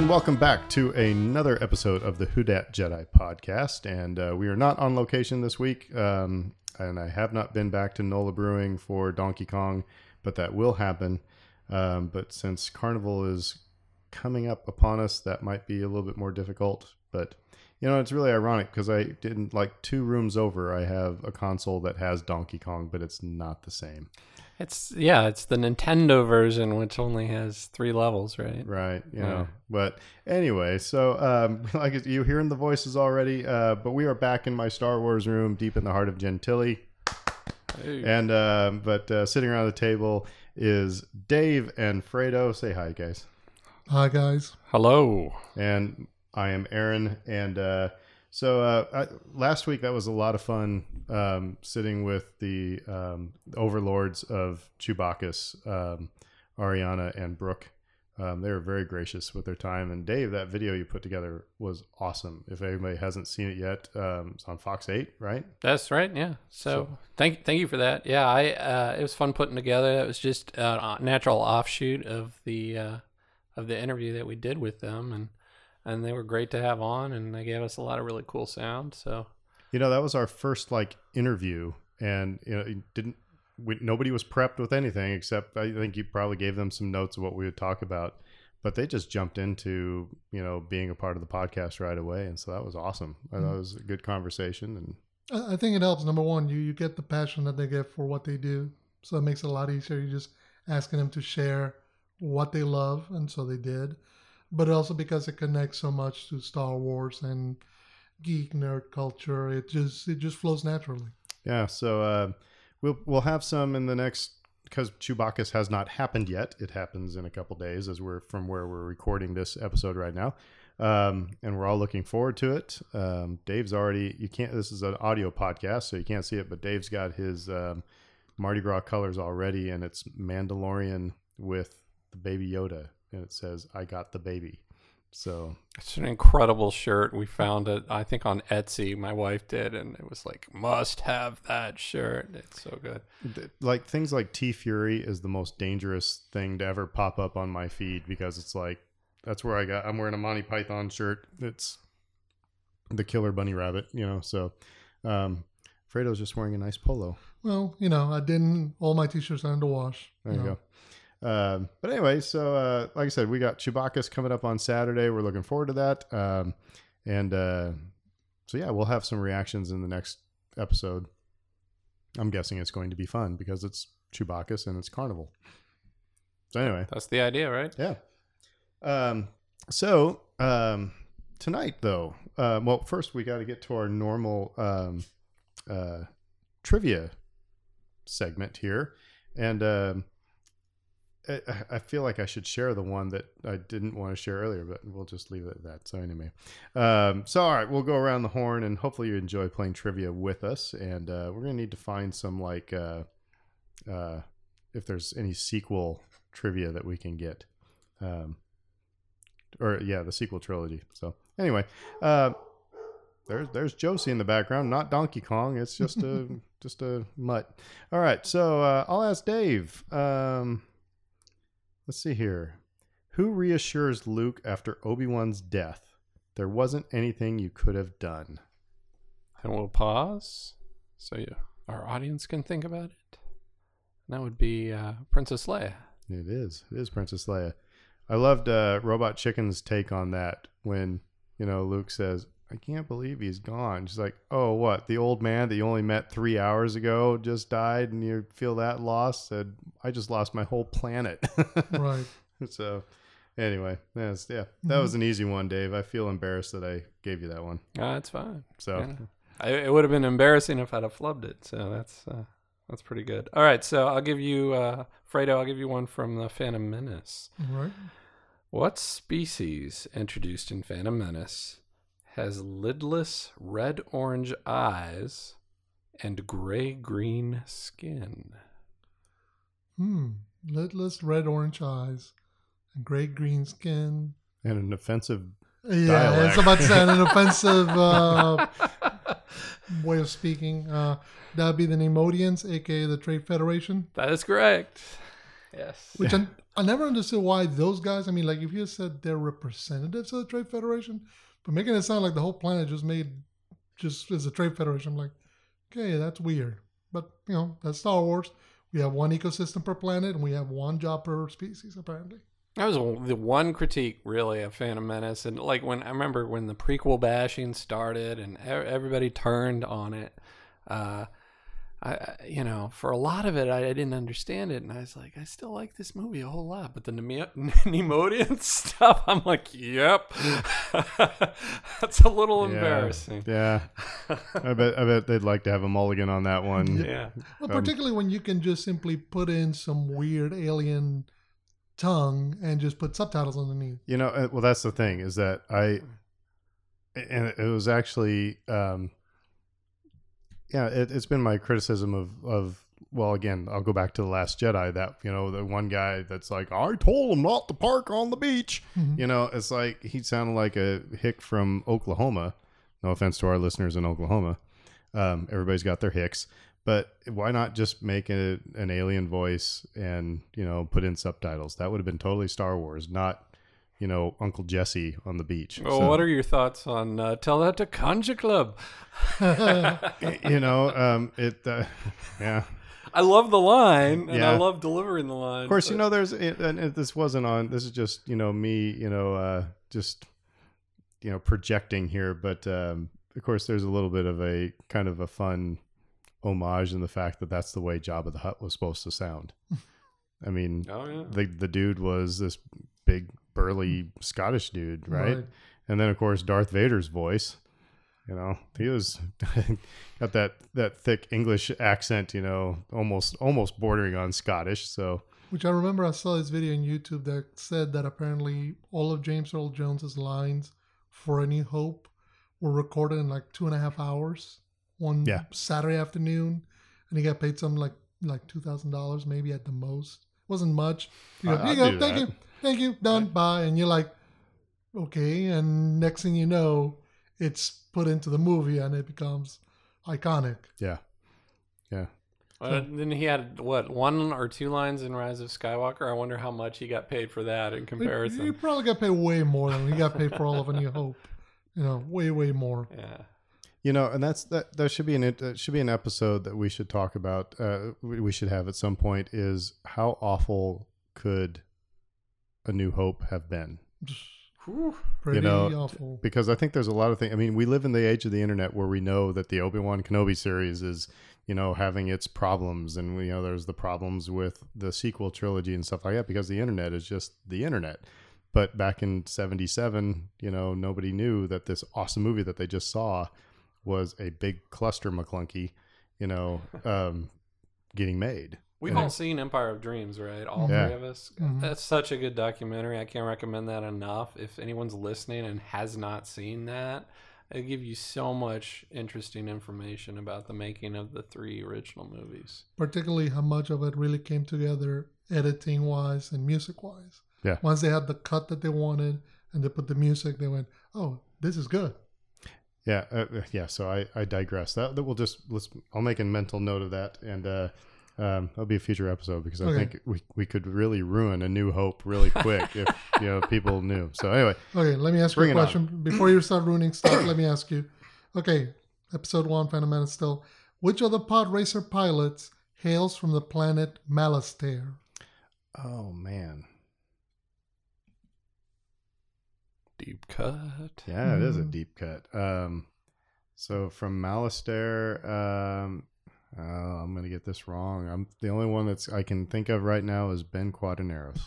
And welcome back to another episode of the Who Dat Jedi podcast. And uh, we are not on location this week, um, and I have not been back to NOLA Brewing for Donkey Kong, but that will happen. Um, but since Carnival is coming up upon us, that might be a little bit more difficult. But you know, it's really ironic because I didn't like two rooms over. I have a console that has Donkey Kong, but it's not the same. It's yeah, it's the Nintendo version, which only has three levels, right? Right. You Yeah. know. But anyway, so um, like you hearing the voices already, uh, but we are back in my Star Wars room, deep in the heart of Gentilly, Hey. and um, but uh, sitting around the table is Dave and Fredo. Say hi, guys. Hi guys. Hello. and I am Aaron. And uh, so uh, I, last week that was a lot of fun um, sitting with the um, overlords of Chewbacchus, um, Ariana and Brooke. Um, they were very gracious with their time. And Dave, that video you put together was awesome. If anybody hasn't seen it yet, um, it's on Fox 8, right? That's right. Yeah. So, So- thank thank you for that. Yeah, I uh, it was fun putting together. It was just a natural offshoot of the uh, of the interview that we did with them, and and they were great to have on, and they gave us a lot of really cool sound. So You know, that was our first like interview, and you know, it didn't we, nobody was prepped with anything except I think you probably gave them some notes of what we would talk about, but they just jumped into you know being a part of the podcast right away, and so that was awesome. I thought it was a good conversation, and I I think it helps. Number one, you you get the passion that they get for what they do, so it makes it a lot easier. You're just asking them to share what they love, and so they did. But also because it connects so much to Star Wars and geek nerd culture, it just it just flows naturally. yeah, so uh, we'll we'll have some in the next because Chewbacchus has not happened yet. It happens in a couple days as we're from where we're recording this episode right now. Um, and we're all looking forward to it. Um, Dave's already, you can't, this is an audio podcast, so you can't see it, but Dave's got his um, Mardi Gras colors already, and it's Mandalorian with the baby Yoda, and it says, I got the baby. So, it's an incredible shirt. We found it, I think, on Etsy. My wife did, and it was like must have that shirt. It's so good. like things like TeeFury is the most dangerous thing to ever pop up on my feed because it's like, that's where I got, I'm wearing a Monty Python shirt. It's the killer bunny rabbit, you know, so, um, Fredo's just wearing a nice polo. Well, you know, I didn't. All my t-shirts I had to wash. There you know. go. Um, but anyway, so uh, like I said, we got Chewbacchus coming up on Saturday. We're looking forward to that. Um, and uh, so yeah, we'll have some reactions in the next episode. I'm guessing it's going to be fun because it's Chewbacchus and it's Carnival. So anyway, That's the idea, right? yeah. Um, so um, tonight, though, uh, well, first we got to get to our normal um, uh, trivia segment here, and um, I, I feel like I should share the one that I didn't want to share earlier, but we'll just leave it at that. So anyway, um, so all right, we'll go around the horn, and hopefully you enjoy playing trivia with us, and uh, we're gonna need to find some like uh, uh, if there's any sequel trivia that we can get. Um, or yeah, the sequel trilogy. So anyway, uh, there's there's Josie in the background, not Donkey Kong. It's just a just a mutt. All right, so uh, I'll ask Dave. Um, let's see here. Who reassures Luke after Obi Wan's death? There wasn't anything you could have done. And we'll pause so you, our audience can think about it. That would be uh, Princess Leia. It is. It is Princess Leia. I loved uh, Robot Chicken's take on that when you know Luke says, "I can't believe he's gone." She's like, "Oh, what? The old man that you only met three hours ago just died, and you feel that loss?" Said, "I just lost my whole planet." Right. so, anyway, that's yeah, that was an easy one, Dave. I feel embarrassed that I gave you that one. Ah, it's fine. So, Yeah. I, it would have been embarrassing if I'd have flubbed it. So that's uh, that's pretty good. All right, so I'll give you uh, Fredo. I'll give you one from the Phantom Menace. Right. What species introduced in Phantom Menace has lidless red-orange eyes and gray-green skin? Hmm. Lidless red orange eyes, and gray green skin. and an offensive. Yeah, Dialect. it's about to sound an offensive uh, way of speaking. Uh, that'd be the Neimoidians, aka the Trade Federation. That is correct. Yes. Which I, I never understood why those guys. I mean, like if you said they're representatives of the Trade Federation, but making it sound like the whole planet just made just as a Trade Federation, I'm like, okay, that's weird. But you know, that's Star Wars. We have one ecosystem per planet, and we have one job per species, apparently. That was the one critique, really, of Phantom Menace, and like when I remember when the prequel bashing started and everybody turned on it. Uh, I, I- you know, for a lot of it, I, I didn't understand it, and I was like, I still like this movie a whole lot, but the Nemo- Neimoidian stuff, I'm like, yep, that's a little Yeah. embarrassing. Yeah, I bet I bet they'd like to have a mulligan on that one. Yeah, Well, Um, particularly when you can just simply put in some weird alien tongue and just put subtitles underneath. You know, uh, well, that's the thing is that I, and it was actually, um, yeah, it, it's been my criticism of of well, again, I'll go back to the Last Jedi. That you know, the one guy that's like, I told him not to park on the beach. Mhm. You know, it's like he sounded like a hick from Oklahoma. No offense to our listeners in Oklahoma. Um, everybody's got their hicks, but why not just make a, an alien voice and you know put in subtitles? That would have been totally Star Wars, not you know Uncle Jesse on the beach. Well, So, what are your thoughts on uh, tell that to Kanjiklub? you know? Um, it uh, yeah. I love the line, and I love delivering the line. Of course, you know, there's and this wasn't on. This is just you know me, you know, uh, just you know projecting here. But um, of course, there's a little bit of a kind of a fun homage in the fact that that's the way Jabba the Hutt was supposed to sound. I mean, Oh yeah. the the dude was this big burly Scottish dude, right? And then of course Darth Vader's voice. You know, he was got that that thick English accent. You know, almost almost bordering on Scottish. So. Which I remember I saw this video on YouTube that said that apparently all of James Earl Jones's lines for A New Hope were recorded in like two and a half hours one Yeah. Saturday afternoon, and he got paid something like like two thousand dollars maybe at the most. wasn't much. You go, I- "Here you go, thank that. you, thank you, done, bye, and you're like, okay, and next thing you know, it's put into the movie and it becomes iconic. Yeah. Yeah. Uh, then he had what one or two lines in Rise of Skywalker. I wonder how much he got paid for that in comparison. he probably got paid way more than he got paid for all of A New Hope. You know, way, way more. yeah. You know, and that's that. That should be an it should be an episode that we should talk about. Uh, we we should have at some point is how awful could a New Hope have been? Whew. Pretty know, awful. Because I think there's a lot of things. I mean, we live in the age of the internet where we know that the Obi Wan Kenobi series is, you know, having its problems, and you know, there's the problems with the sequel trilogy and stuff like that because the internet is just the internet. But back in '77, you know, nobody knew that this awesome movie that they just saw was a big cluster McClunky, you know, um, getting made. We've Yeah. all seen Empire of Dreams, right? All Yeah. three of us. Mhm. That's such a good documentary. I can't recommend that enough. If anyone's listening and has not seen that, it'll give you so much interesting information about the making of the three original movies. Particularly how much of it really came together editing wise and music wise. Yeah. Once they had the cut that they wanted and they put the music, they went, oh, this is good. Yeah, uh, uh, yeah. So I, I digress. That, that we'll just let's. I'll make a mental note of that, and uh, um, that'll be a future episode because I Okay. think we, we could really ruin a New Hope really quick if you know people knew. So anyway, Okay, let me ask you a question. Before you start ruining stuff, let me ask you. Okay, episode one, Phantom Menace still. Which of the pod racer pilots hails from the planet Malastare? oh man, Deep cut. yeah, it is a Mhm. deep cut. Um, so from Malastare, um, oh, I'm gonna get this wrong. I'm the only one that's I can think of right now is Ben Quadinaros.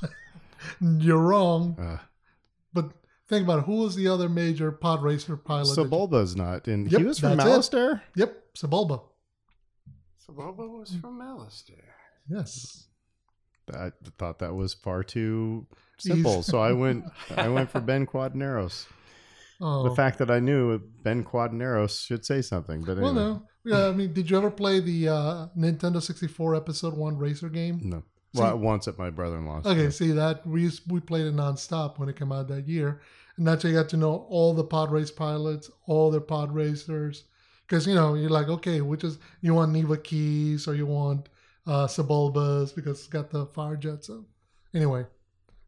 You're wrong, Uh, but think about it. Who was the other major pod racer pilot? that you- Sebulba's not, and Yep, he was from that's it. Yep, Sebulba. So Boba was from Alistair. Yes. I thought that was far too simple, so I went. I went for Ben Quadinaros. Oh. The fact that I knew Ben Quadinaros should say something, but anyway, Well, no. Yeah, I mean, did you ever play the uh, Nintendo 64 Episode 1 racer game? no. See- Well, once at my brother-in-law's. Okay, see that we used, we played it nonstop when it came out that year, and that's how you got to know all the pod race pilots, all their pod racers, because you know you're like, okay, which is you want Neva Keys or you want uh, Sebulbas because it's got the fire jet. So anyway,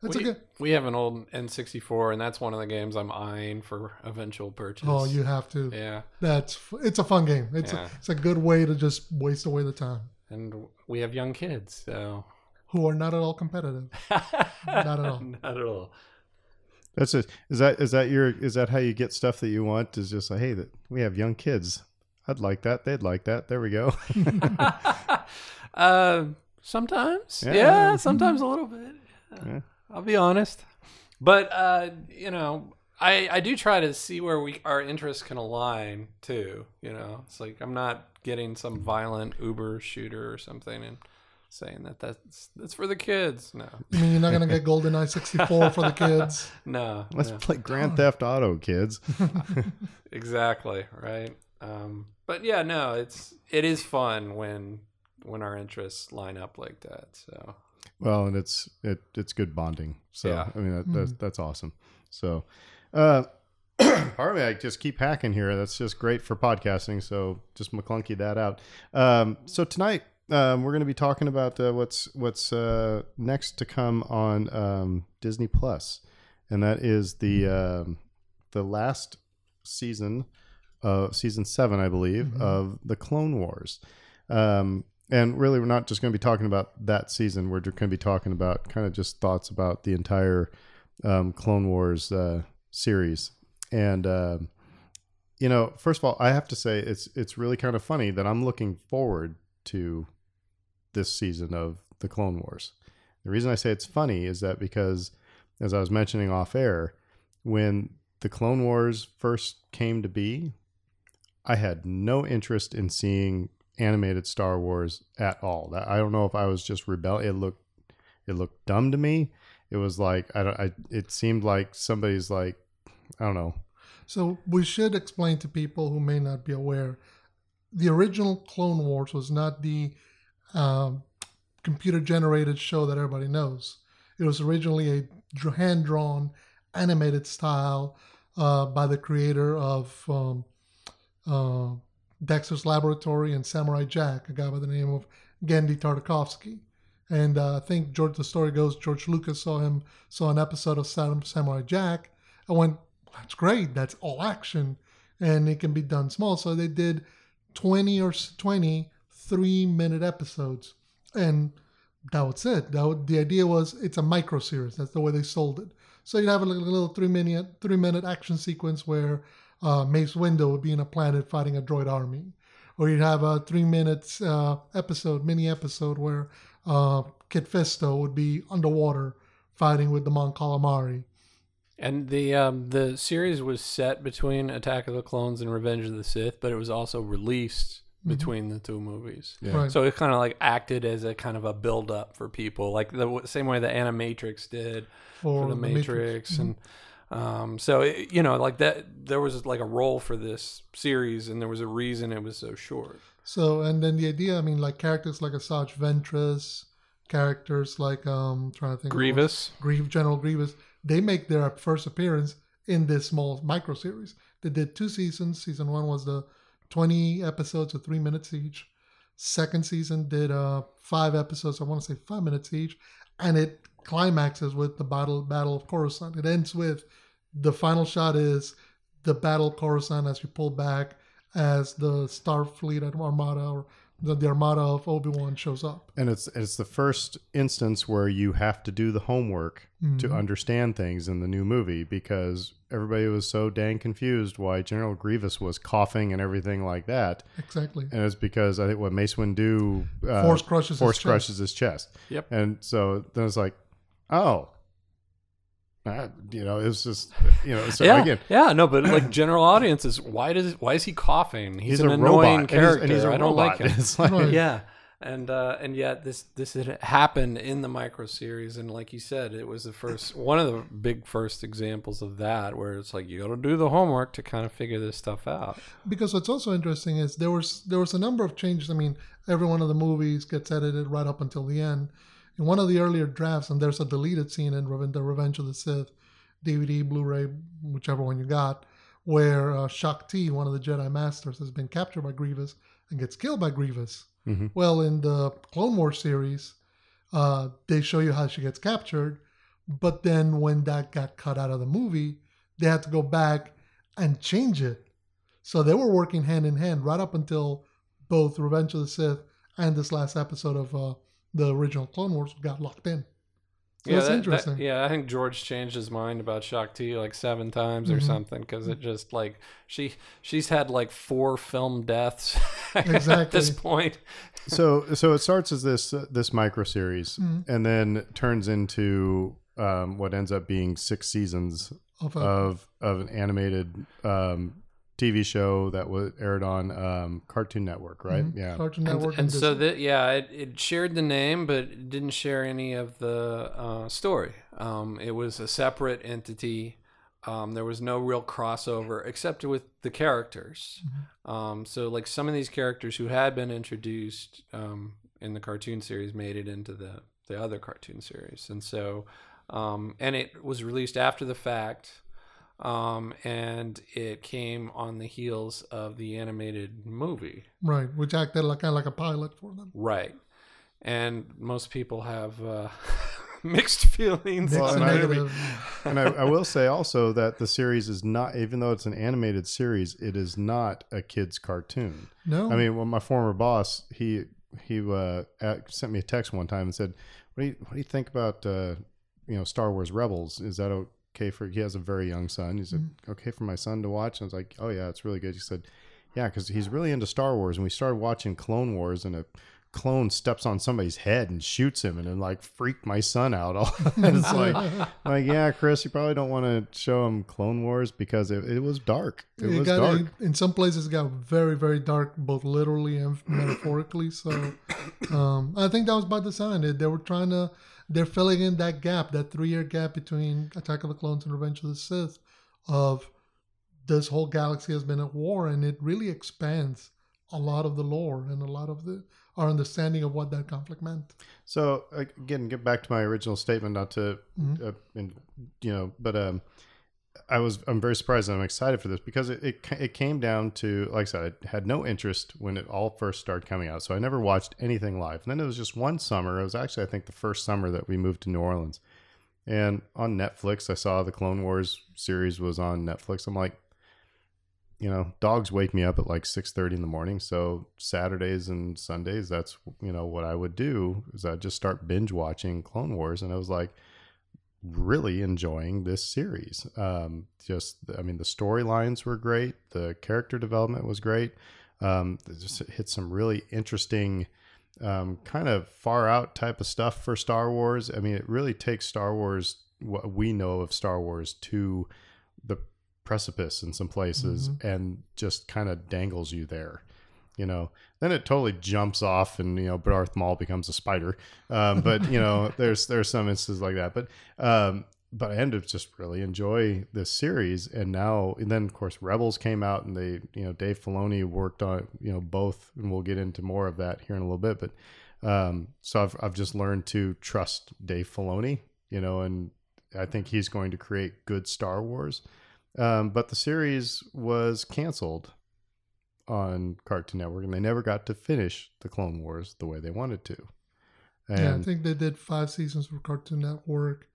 that's we, a good. we have an old N64, and that's one of the games I'm eyeing for eventual purchase. Oh, you have to. Yeah, That's it's a fun game. It's Yeah. a, it's a good way to just waste away the time. and we have young kids, so Who are not at all competitive. not at all. Not at all. That's it. Is that is that your is that how you get stuff that you want? Is just like, hey, that we have young kids. I'd like that. They'd like that. There we go. uh, sometimes, Yeah. yeah. sometimes a little bit. Yeah. I'll be honest, but uh, you know, I I do try to see where we our interests can align too. You know, it's like I'm not getting some violent Uber shooter or something and saying that that's that's for the kids. No, I mean, you're not gonna get GoldenEye 64 for the kids. no, Let's no. play Grand Theft Auto, kids. exactly right. Um, but yeah, no, it's it is fun when when our interests line up like that. So Well, and it's it it's good bonding. So Yeah. I mean that, that's that's awesome. So, uh, pardon me, I just keep hacking here. That's just great for podcasting. So just McClunky that out. Um, so tonight um, we're going to be talking about uh, what's what's uh, next to come on um, Disney Plus, and that is the um, the last season, uh, season seven, I believe, Mhm. of the Clone Wars. Um, and really, we're not just going to be talking about that season. We're going to be talking about kind of just thoughts about the entire um, Clone Wars uh, series. And um, you know, first of all, I have to say it's it's really kind of funny that I'm looking forward to this season of the Clone Wars. The reason I say it's funny is that because, as I was mentioning off air, when the Clone Wars first came to be, I had no interest in seeing animated Star Wars at all. I don't know if I was just rebel. It looked it looked dumb to me. It was like I don't. I it seemed like somebody's like I don't know. So we should explain to people who may not be aware, the original Clone Wars was not the um, computer-generated show that everybody knows. It was originally a hand-drawn, animated style uh, by the creator of um, uh, Dexter's Laboratory and Samurai Jack, a guy by the name of Genndy Tartakovsky. And uh, I think George, the story goes, George Lucas saw him, saw an episode of Sam- Samurai Jack, and went, that's great. That's all action, and it can be done small. So they did twenty or s- twenty three minute episodes, and that was it. That was, the idea was it's a micro series. That's the way they sold it. So you'd have a little three minute three minute action sequence where uh, Mace Windu would be in a planet fighting a droid army, or you'd have a three minutes uh, episode, mini episode where uh, Kit Fisto would be underwater fighting with the Mon Calamari. And the um, the series was set between Attack of the Clones and Revenge of the Sith, but it was also released Mhm. between the two movies. Yeah. Right. So it kind of like acted as a kind of a build up for people, like the same way the Animatrix did for, the, Matrix, Mhm. and um, so it, you know, like that, there was like a role for this series, and there was a reason it was so short. So and then the idea, I mean, like characters like Asajj Ventress, characters like um, trying to think of grievous Grieve General Grievous, they make their first appearance in this small micro series. They did two seasons. Season one was the twenty episodes of three minutes each. Second season did uh five episodes. I want to say five minutes each, and it climaxes with the battle Battle of Coruscant. It ends with the final shot is the Battle of Coruscant as you pull back as the Starfleet at Armada or the, the Armada of Obi Wan shows up. And it's it's the first instance where you have to do the homework to Mhm. understand things in the new movie because everybody was so dang confused why General Grievous was coughing and everything like that. Exactly. And it's because I think what Mace Windu uh, Force crushes. force his chest. crushes his chest. Yep. And so then it's like, oh, uh, you know, it's just you know. So yeah, again, yeah, no, but like general audiences, why does why is he coughing? He's, he's, an a annoying robot, and he's- character. and he's, a I don't robot. like him. It's like, yeah and uh and yet this this had happened in the micro series and like you said it was the first one of the big first examples of that where it's like you got to do the homework to kind of figure this stuff out because what's also interesting is there was there was a number of changes. I mean, every one of the movies gets edited right up until the end. In one of the earlier drafts, and there's a deleted scene in Reven- the Revenge of the Sith DVD, Blu-ray, whichever one you got, where uh, Shaak Ti, one of the Jedi Masters, has been captured by Grievous and gets killed by Grievous. Mhm. Well, in the Clone Wars series, uh, they show you how she gets captured, but then when that got cut out of the movie, they had to go back and change it. So they were working hand in hand right up until both Revenge of the Sith and this last episode of uh, the original Clone Wars got locked in. So yeah, it's that- that- interesting. yeah, I think George changed his mind about Shock Shaak Ti like seven times or Mhm. something because it just like she she's had like four film deaths at Exactly. this point. so so it starts as this uh, this micro series Mhm. and then turns into um, what ends up being six seasons Of a- of of an animated um, TV show that was aired on um, Cartoon Network, right? Mhm. Yeah. Cartoon And, Network. and so Disney. that yeah, it, it shared the name, but it didn't share any of the uh, story. Um, it was a separate entity. Um, there was no real crossover except with the characters. Mm-hmm. Um, so like some of these characters who had been introduced um, in the cartoon series made it into the the other cartoon series, and so um, and it was released after the fact. Um, and it came on the heels of the animated movie. right, which acted like kind of like a pilot for them. Right. And most people have uh, mixed feelings. Well, Mixed and and I- and I, I will say also that the series is not, even though it's an animated series, it is not a kids' cartoon. no, I mean, well, my former boss, he he uh, sent me a text one time and said, "What do you what do you think about uh, you know Star Wars Rebels? Is that okay for?" He has a very young son. He said, Mm-hmm. "Okay for my son to watch." And I was like, "Oh yeah, it's really good." He said, "Yeah, because he's really into Star Wars." And we started watching Clone Wars, and a clone steps on somebody's head and shoots him, and it like freaked my son out. All and it's like, like yeah, Chris, you probably don't want to show him Clone Wars because it, it was dark. It, It was got dark. in some places it got very very dark both literally and metaphorically so um, i think that was by design they, they were trying to they're filling in that gap that three year gap between attack of the clones and revenge of the sith of this whole galaxy has been at war and it really expands a lot of the lore and a lot of the our understanding of what that conflict meant So again, get back to my original statement, not to, Mhm. uh, and, you know, but um, I was I'm very surprised and I'm excited for this because it, it it came down to like I said, I had no interest when it all first started coming out, so I never watched anything live. And then it was just one summer. It was actually I think the first summer that we moved to New Orleans, and on Netflix I saw the Clone Wars series was on Netflix. I'm like. You know, dogs wake me up at like six thirty in the morning. So Saturdays and Sundays, that's you know what I would do is I'd just start binge watching Clone Wars, and I was like really enjoying this series. Um, just, I mean, the storylines were great, the character development was great. Um, it just hit some really interesting, um, kind of far out type of stuff for Star Wars. I mean, it really takes Star Wars, what we know of Star Wars, to the precipice in some places and just kind of dangles you there you know then it totally jumps off and you know darth maul becomes a spider. Um, but you know there's there's some instances like that. But um, but i ended up just really enjoy this series. And now and then of course rebels came out and they you know dave filoni worked on you know both and we'll get into more of that here in a little bit. But um, so I've, I've just learned to trust dave filoni you know and i think he's going to create good star wars. Um, but the series was canceled on Cartoon Network, and they never got to finish the Clone Wars the way they wanted to. And yeah i think they did five seasons for cartoon network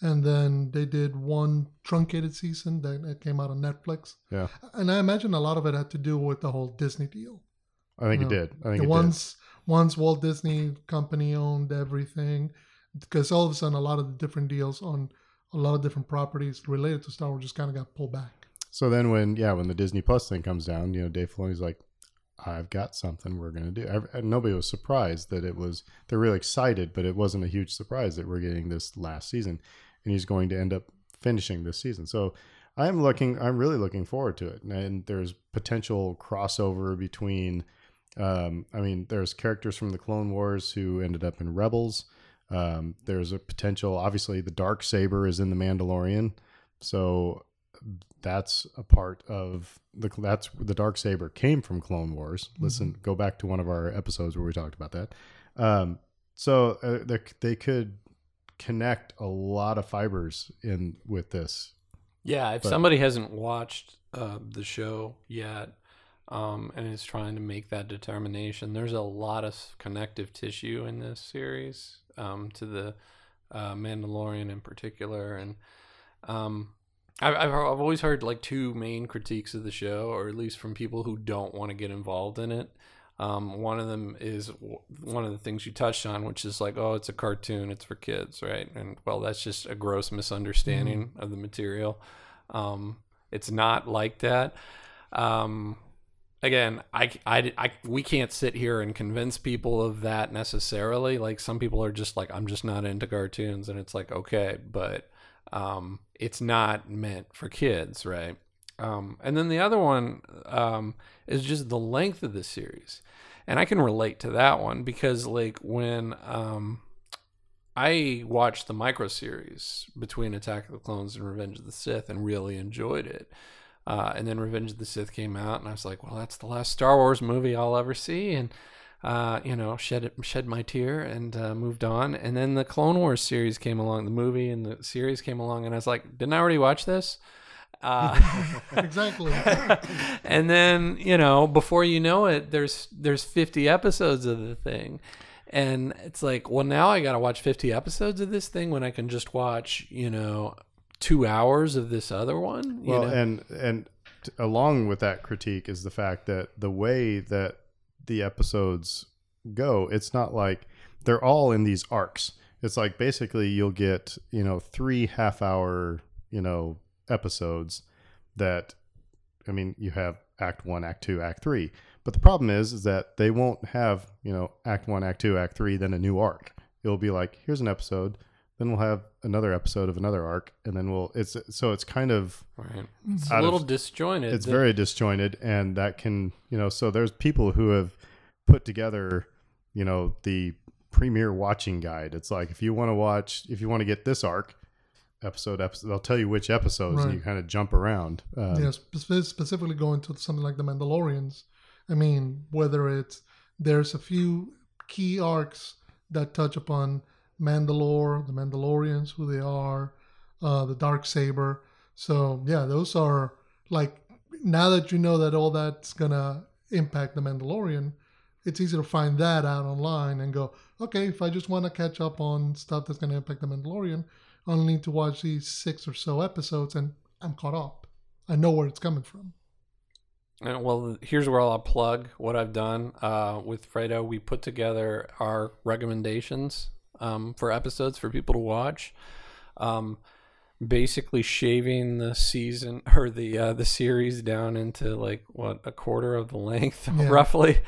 and then they did one truncated season that that came out on netflix yeah, and I imagine a lot of it had to do with the whole Disney deal. I think it did. I think it once once Walt Disney Company owned everything, because all of a sudden a lot of the different deals on a lot of different properties related to Star Wars just kind of got pulled back. So then, when yeah, when the Disney Plus thing comes down, you know, Dave Filoni's like, "I've got something we're gonna do." Nobody was surprised that it was. They're really excited, but it wasn't a huge surprise that we're getting this last season, and he's going to end up finishing this season. So I'm looking. I'm really looking forward to it, and there's potential crossover between. Um, I mean, there's characters from the Clone Wars who ended up in Rebels. Um, there's a potential. Obviously, the dark saber is in the Mandalorian, so that's a part of the. That's the dark saber came from Clone Wars. Listen, go back to one of our episodes where we talked about that. Um, so uh, they, they could connect a lot of fibers in with this. Yeah, if But- somebody hasn't watched uh, the show yet, um, and is trying to make that determination. There's a lot of connective tissue in this series um, to the uh, Mandalorian in particular, and um, I've, I've I've always heard like two main critiques of the show, or at least from people who don't want to get involved in it. Um, one of them is w- one of the things you touched on, which is like, oh, it's a cartoon, it's for kids, right? And well, that's just a gross misunderstanding of the material. Um, it's not like that. Um, again, I, I, I, we can't sit here and convince people of that necessarily. Like some people are just like, I'm just not into cartoons, and it's like, okay, but um, it's not meant for kids, right? Um, and then the other one um, is just the length of the series, and I can relate to that one because like when um, I watched the micro series between Attack of the Clones and Revenge of the Sith and really enjoyed it. Uh, and then Revenge of the Sith came out, and I was like, well, that's the last Star Wars movie I'll ever see, and uh, you know, shed shed my tear and uh, moved on. And then the Clone Wars series came along, the movie and the series came along, and I was like, didn't I already watch this? Uh, exactly. and then you know, before you know it, there's there's 50 episodes of the thing, and it's like, well, now I got to watch 50 episodes of this thing when I can just watch, you know, two hours of this other one. You well, know? and and t- along with that critique is the fact that the way that the episodes go, it's not like they're all in these arcs. It's like basically you'll get you know three half hour you know episodes that I mean you have act 1 act 2 act 3 but the problem is is that they won't have you know act 1 act 2 act 3 then a new arc it'll be like here's an episode then we'll have another episode of another arc and then we'll it's so it's kind of right. it's a out of- little disjointed. it's The- very disjointed and that can you know so there's people who have put together you know the premier watching guide it's like if you want to watch if you want to get this arc episode episode they'll tell you which episodes and you kind of jump around um, yeah, spe- specifically going to something like the Mandalorians. I mean, whether it's there's a few key arcs that touch upon Mandalore, the Mandalorians, who they are, uh, the dark saber. So yeah, those are like now that you know that all that's gonna impact the Mandalorian, it's easy to find that out online and go, okay, if I just want to catch up on stuff that's gonna impact the Mandalorian, I only need to watch these six or so episodes and I'm caught up. I know where it's coming from. Uh, well, here's where I'll plug what I've done uh, with Fredo. We put together our recommendations um, for episodes for people to watch. Um, basically, shaving the season or the uh, the series down into like what a quarter of the length, Yeah. roughly.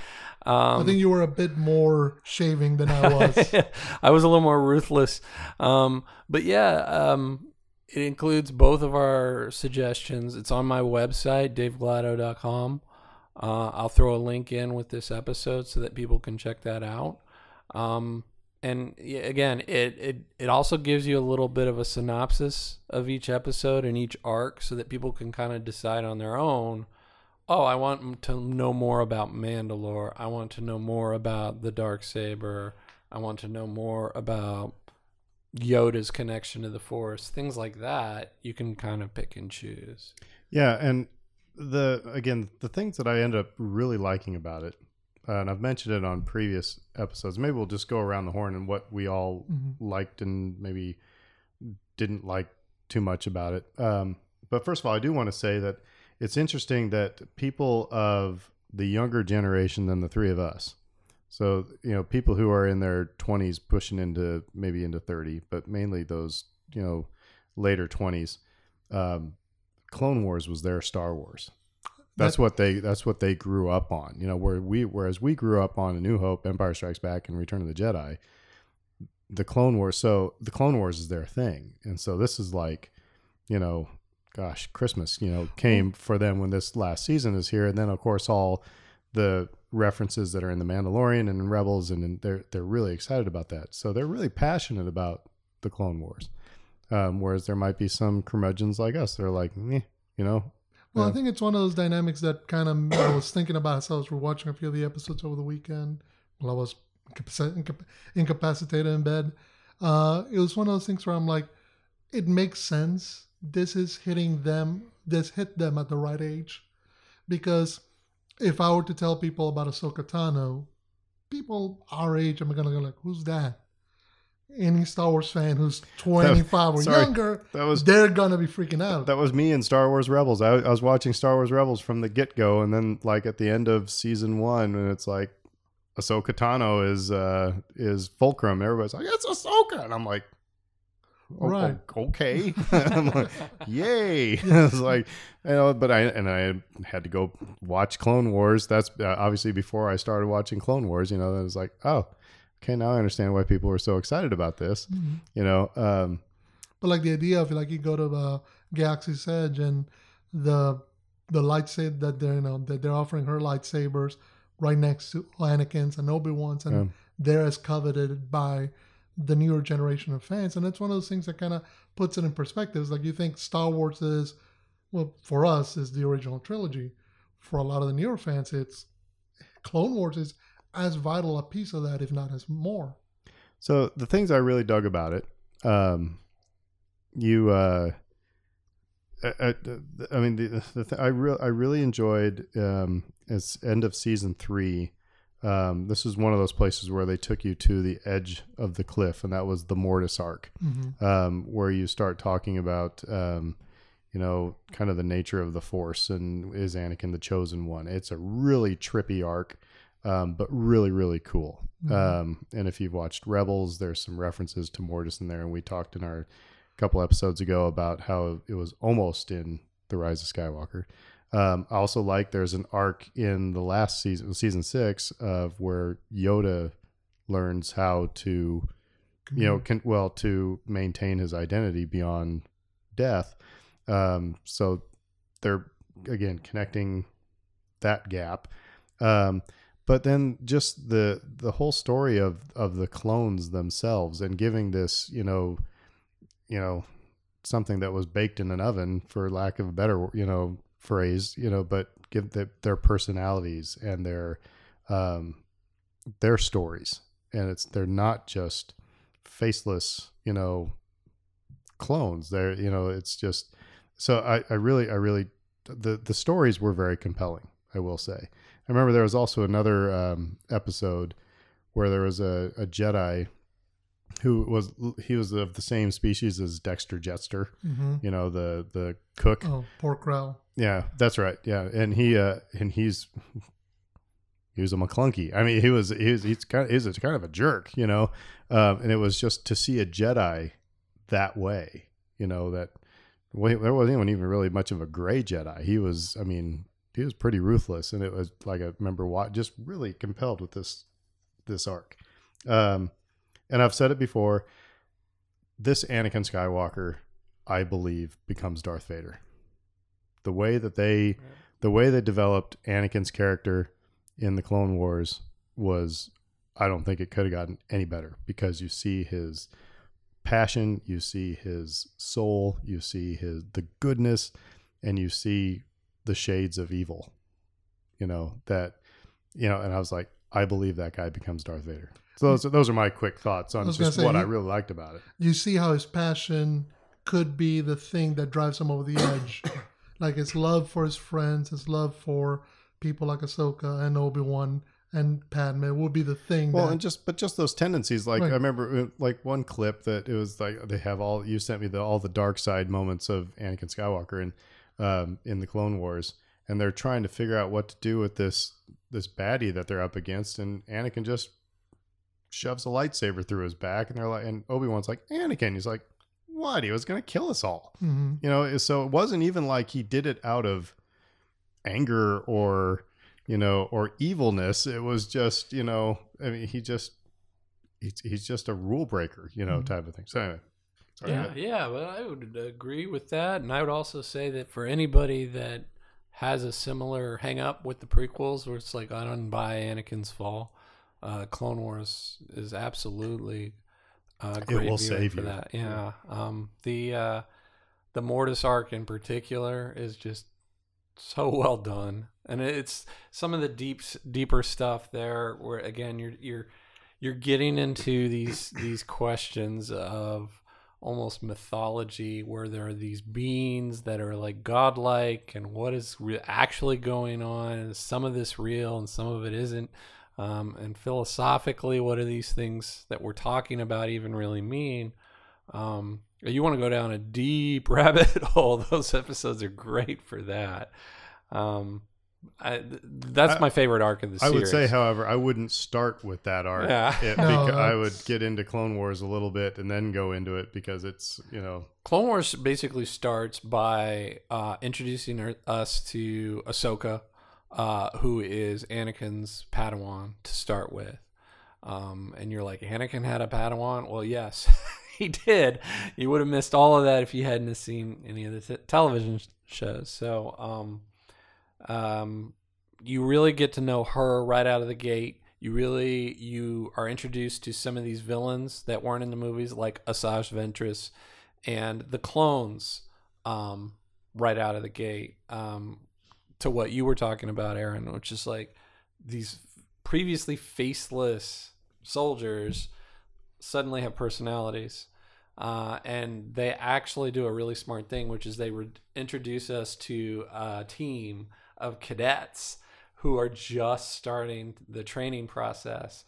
Um, I think you were a bit more shaving than I was. I was a little more ruthless. Um, but yeah, um, it includes both of our suggestions. It's on my website, daveglado.com. Uh, I'll throw a link in with this episode so that people can check that out. Um, and again, it, it it also gives you a little bit of a synopsis of each episode and each arc, so that people can kind of decide on their own. Oh, I want to know more about Mandalore. I want to know more about the dark saber. I want to know more about Yoda's connection to the Force. Things like that. You can kind of pick and choose. yeah and the again the things that i end up really liking about it uh, and i've mentioned it on previous episodes maybe we'll just go around the horn and what we all Mhm. liked and maybe didn't like too much about it. Um, but first of all, I do want to say that it's interesting that people of the younger generation than the three of us, so you know, people who are in their twenties, pushing into maybe into thirty, but mainly those you know later twenties. Um, Clone Wars was their Star Wars. That's That- what they that's what they grew up on. You know, where we whereas we grew up on A New Hope, Empire Strikes Back, and Return of the Jedi the Clone Wars. So the Clone Wars is their thing, and so this is like, you know, gosh, Christmas, you know, came for them when this last season is here, and then of course all the references that are in the Mandalorian and in Rebels, and in, they're they're really excited about that. So they're really passionate about the Clone Wars. Um, whereas there might be some curmudgeons like us that are like, Meh, you know, Well, I think it's one of those dynamics that kind of I was thinking about as I was watching a few of the episodes over the weekend while I was incapacitated in bed. Uh, it was one of those things where I'm like, it makes sense. This is hitting them. This hit them at the right age, because if I were to tell people about Ahsoka Tano, people our age, I'm gonna go like, "Who's that?" Any Star Wars fan who's 25 or sorry. younger, That was they're gonna be freaking out. that was me in Star Wars Rebels. I, I was watching Star Wars Rebels from the get go, and then like at the end of season one, and it's like Ahsoka Tano is uh is Fulcrum. Everybody's like, "It's Ahsoka," and I'm like, "Oh, Right. okay." I'm like, "Yay!" it's like, you know, but I and I had to go watch Clone Wars. That's uh, obviously before I started watching Clone Wars. You know, I was like, "Oh, okay, now I understand why people were so excited about this." Mhm. You know, um, But like the idea of like you go to uh, Galaxy's Edge and the the lightsaber that they're you know that they're offering her lightsabers right next to Anakin's and Obi Wan's, and Yeah. they're as coveted by the newer generation of fans. And it's one of those things that kind of puts it in perspective. It's like you think Star Wars is, well, for us is the original trilogy. For a lot of the newer fans, it's Clone Wars is as vital a piece of that, if not as more. So the things I really dug about it, um, you, uh, I, I, I mean, the, the th- I real I really enjoyed um, it's end of season three. Um, this is one of those places where they took you to the edge of the cliff, and that was the Mortis arc, Mm-hmm. um, where you start talking about, um, you know, kind of the nature of the Force and is Anakin the chosen one. It's a really trippy arc, um, but really really cool. Mhm. Um, and if you've watched Rebels, there's some references to Mortis in there, and we talked in our couple episodes ago about how it was almost in the Rise of Skywalker. Um, I also like there's an arc in the last season, season six, of where Yoda learns how to, you know, can well to maintain his identity beyond death. Um, so they're again connecting that gap. Um, but then just the the whole story of of the clones themselves and giving this, you know, you know, something that was baked in an oven, for lack of a better, you know, phrase, you know, but give the, their personalities and their um, their stories, and it's they're not just faceless, you know, clones. They're you know, it's just so I, I really I really the the stories were very compelling. I will say. I remember there was also another um, episode where there was a, a Jedi who was he was of the same species as Dexter Jettster, hmm you know the the cook. Oh, Pong Krell. Yeah, that's right. Yeah, and he uh and he's he was a McClunky. I mean, he was he was he's kind of he's a kind of a jerk, you know. Um, and it was just to see a Jedi that way, you know that well, there wasn't even really much of a gray Jedi. He was, I mean, he was pretty ruthless, and it was like I remember what just really compelled with this this arc. Um, and I've said it before. This Anakin Skywalker, I believe, becomes Darth Vader. The way that they, the way they developed Anakin's character in the Clone Wars was, I don't think it could have gotten any better because you see his passion, you see his soul, you see his the goodness, and you see the shades of evil. You know that, you know, and I was like, I believe that guy becomes Darth Vader. So those, those are my quick thoughts on just say, what I really liked about it. you see how his passion could be the thing that drives him over the edge. like his love for his friends, his love for people like Ahsoka and Obi Wan and Padme would be the thing. Well, that, and just but just those tendencies. Like Right. I remember, uh, like one clip that it was like they have all you sent me the all the dark side moments of Anakin Skywalker and um, in the Clone Wars, and they're trying to figure out what to do with this this baddie that they're up against, and Anakin just shoves a lightsaber through his back, and they're like, and Obi Wan's like, Anakin, he's like, what? He was gonna kill us all. Mhm. You know, so it wasn't even like he did it out of anger or, you know, or evilness. It was just, you know, I mean, he just, he's, he's just a rule breaker, you know, Mhm. type of thing. So anyway, yeah, ahead. yeah, but I would agree with that, and I would also say that for anybody that has a similar hang up with the prequels, where it's like I don't buy Anakin's fall, uh, Clone Wars is absolutely uh, great will save for you. that. Yeah, um, the uh, the Mortis arc in particular is just so well done, and it's some of the deep, deeper stuff there. Where again, you're you're you're getting into these these questions of almost mythology where there are these beings that are like godlike and what is re- actually going on some of this real and some of it isn't. Um, and philosophically what do these things that we're talking about even really mean? Um, you want to go down a deep rabbit hole. Those episodes are great for that. Um, I, that's I- my favorite arc of the I series I would say, however, I wouldn't start with that arc. Yeah. It, No, beca- I would get into Clone Wars a little bit and then go into it because it's you know Clone Wars basically starts by uh, introducing her, us to Ahsoka, uh, who is Anakin's Padawan to start with. Um, and you're like, Anakin had a Padawan? Well, yes, he did. You would have missed all of that if you hadn't seen any of the t- television shows. So, um, um, you really get to know her right out of the gate. You really you are introduced to some of these villains that weren't in the movies, like Asajj Ventress and the clones, um, right out of the gate. Um, to what you were talking about, Aaron, which is like these previously faceless soldiers suddenly have personalities. Uh, and they actually do a really smart thing, which is they re- introduce us to a team of cadets who are just starting the training process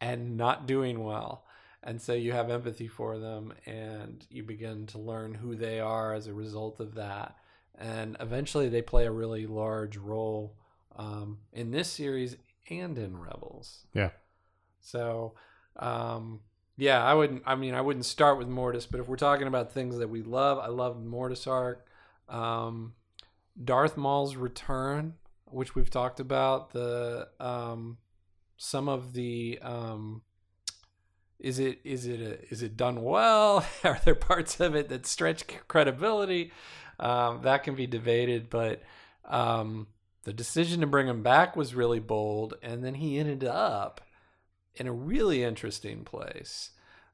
and not doing well. And so you have empathy for them and you begin to learn who they are as a result of that. And eventually they play a really large role um, in this series and in Rebels. Yeah. So, um, yeah, I wouldn't. I mean, I wouldn't start with Mortis, but if we're talking about things that we love, I love Mortis arc, um, Darth Maul's return, which we've talked about. The um, some of the um, is it is it a, is it done well? Are there parts of it that stretch credibility? Um, that can be debated, but um, the decision to bring him back was really bold, and then he ended up in a really interesting place.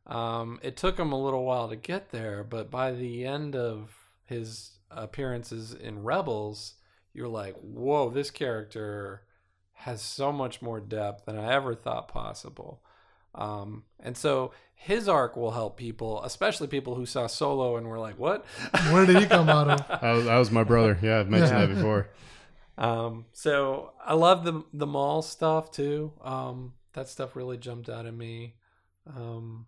Um, it took him a little while to get there, but by the end of his appearances in Rebels, you're like, whoa, this character has so much more depth than I ever thought possible. Um, and so his arc will help people, especially people who saw Solo and were like, what? Where did he come out of? that was, that was my brother. Yeah, I've mentioned Yeah. that before. Um, so I love the the Maul stuff too. Um, that stuff really jumped out at me. Um,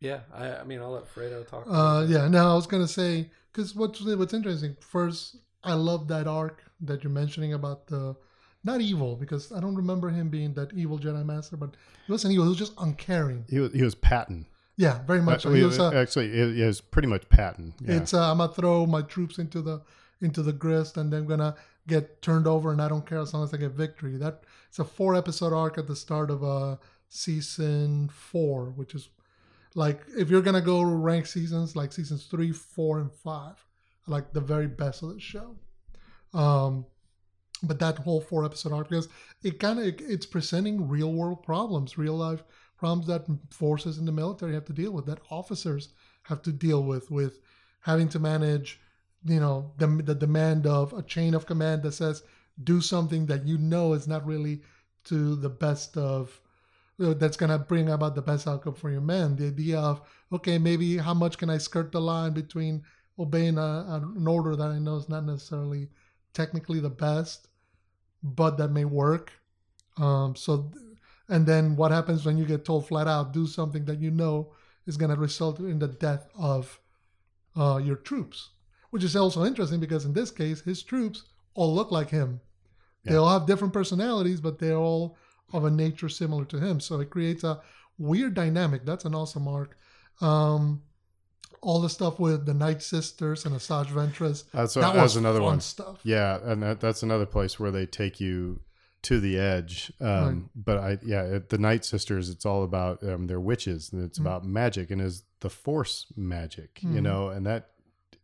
yeah, I, I mean, I'll let Fredo talk. Uh, about yeah. No, I was gonna say because what's what's interesting. First, I love that arc that you're mentioning about the not evil because I don't remember him being that evil Jedi Master, but he wasn't evil. He was just uncaring. He was he was Patton. Yeah, very much. so. Uh, He he- was, uh, actually, it, it was pretty much Patton. Yeah. It's uh, I'm gonna throw my troops into the into the grist, and then gonna get turned over, and I don't care as long as I get victory. That it's a four episode arc at the start of uh season four, which is like if you're gonna go rank seasons, like seasons three, four, and five, like the very best of the show. Um, but that whole four episode arc because it kind of it's presenting real world problems, real life problems that forces in the military have to deal with, that officers have to deal with, with having to manage, you know, the, the demand of a chain of command that says do something that you know is not really to the best of that's going to bring about the best outcome for your men. The idea of, okay, maybe how much can I skirt the line between obeying a, an order that I know is not necessarily technically the best, but that may work. Um, so, and then what happens when you get told flat out, do something that you know is going to result in the death of uh, your troops, which is also interesting because in this case, his troops all look like him. They all have different personalities, but they're all of a nature similar to him. So it creates a weird dynamic. That's an awesome arc. Um, all the stuff with the Night Sisters and Asajj Ventress. That's, that that's was another one. stuff. Yeah, and that, that's another place where they take you to the edge. Um, But I, yeah, it, the Night Sisters. It's all about um, they're witches, and it's Mhm. about magic, and is the Force magic, you Mhm. know, and that,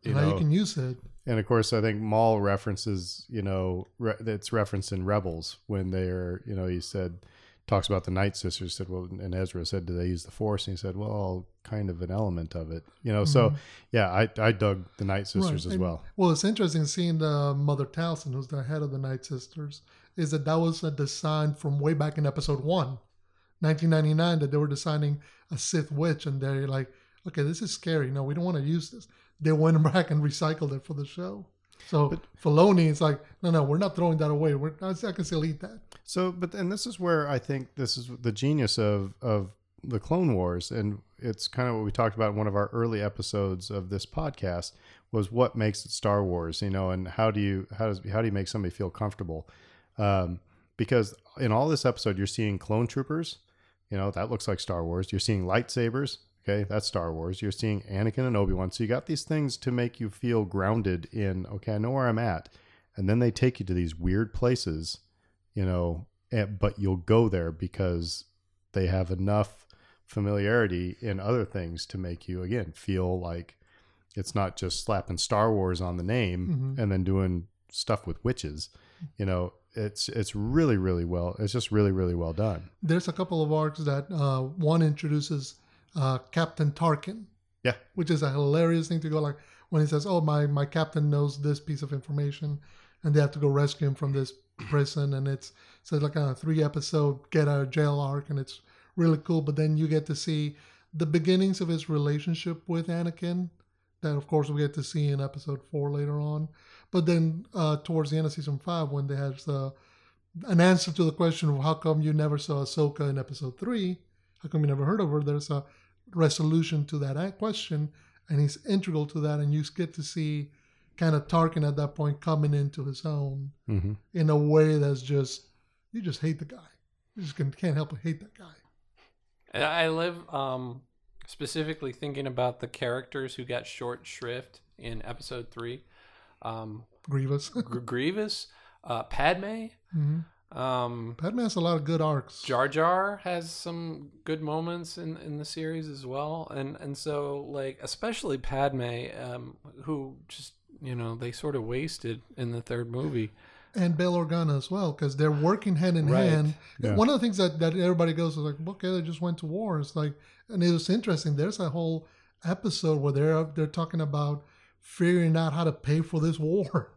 you And know, you can use it. And of course, I think Maul references, you know, re- it's referenced in Rebels when they're, you know, he said, talks about the Night Sisters. Said, well, and Ezra said, do they use the Force? And he said, well, kind of an element of it, you know. So Mhm. yeah, I I dug the Night Sisters Right, as and- well. Well, it's interesting seeing the Mother Talzin, who's the head of the Night Sisters, is that that was a design from way back in episode one, 1999, that they were designing a Sith witch, and they're like, okay, this is scary. No, we don't want to use this. They went back and recycled it for the show. So But- Filoni is like, no, no, we're not throwing that away. We're I can still eat that. So, but and this is where I think this is the genius of of the Clone Wars, and it's kind of what we talked about in one of our early episodes of this podcast was what makes it Star Wars, you know, and how do you how does how do you make somebody feel comfortable? Um, because in all this episode, you're seeing clone troopers, you know, that looks like Star Wars. You're seeing lightsabers, okay, that's Star Wars. You're seeing Anakin and Obi Wan, so you got these things to make you feel grounded in. Okay, I know where I'm at, and then they take you to these weird places you know, and, but you'll go there because they have enough familiarity in other things to make you again feel like it's not just slapping Star Wars on the name Mhm. and then doing stuff with witches. You know, it's it's really really well. It's just really really well done. There's a couple of arcs that uh, one introduces uh, Captain Tarkin. Yeah. Which is a hilarious thing to go like when he says, "Oh, my my captain knows this piece of information," and they have to go rescue him from this prison, and it's so it's like a three episode get out of jail arc, and it's really cool. But then you get to see the beginnings of his relationship with Anakin. That of course we get to see in episode four later on. But then uh, towards the end of season five, when they have the an answer to the question of how come you never saw Ahsoka in episode three, how come you never heard of her? There's a resolution to that question, and he's integral to that, and you get to see kind of Tarkin at that point coming into his own hmm in a way that's just you just hate the guy. You just can, can't help but hate that guy. I live um, specifically thinking about the characters who got short shrift in episode three. Um, Grievous. Gr- Grievous, uh, Padme, hmm um, Padme has a lot of good arcs. Jar Jar has some good moments in, in the series as well, and and so like especially Padme, um, who just you know they sort of wasted in the third movie. and Bail Organa as well, because they're working hand in Right. hand. Yeah. One of the things that, that everybody goes is like, okay, they just went to war. It's like, and it was interesting. There's a whole episode where they're they're talking about figuring out how to pay for this war,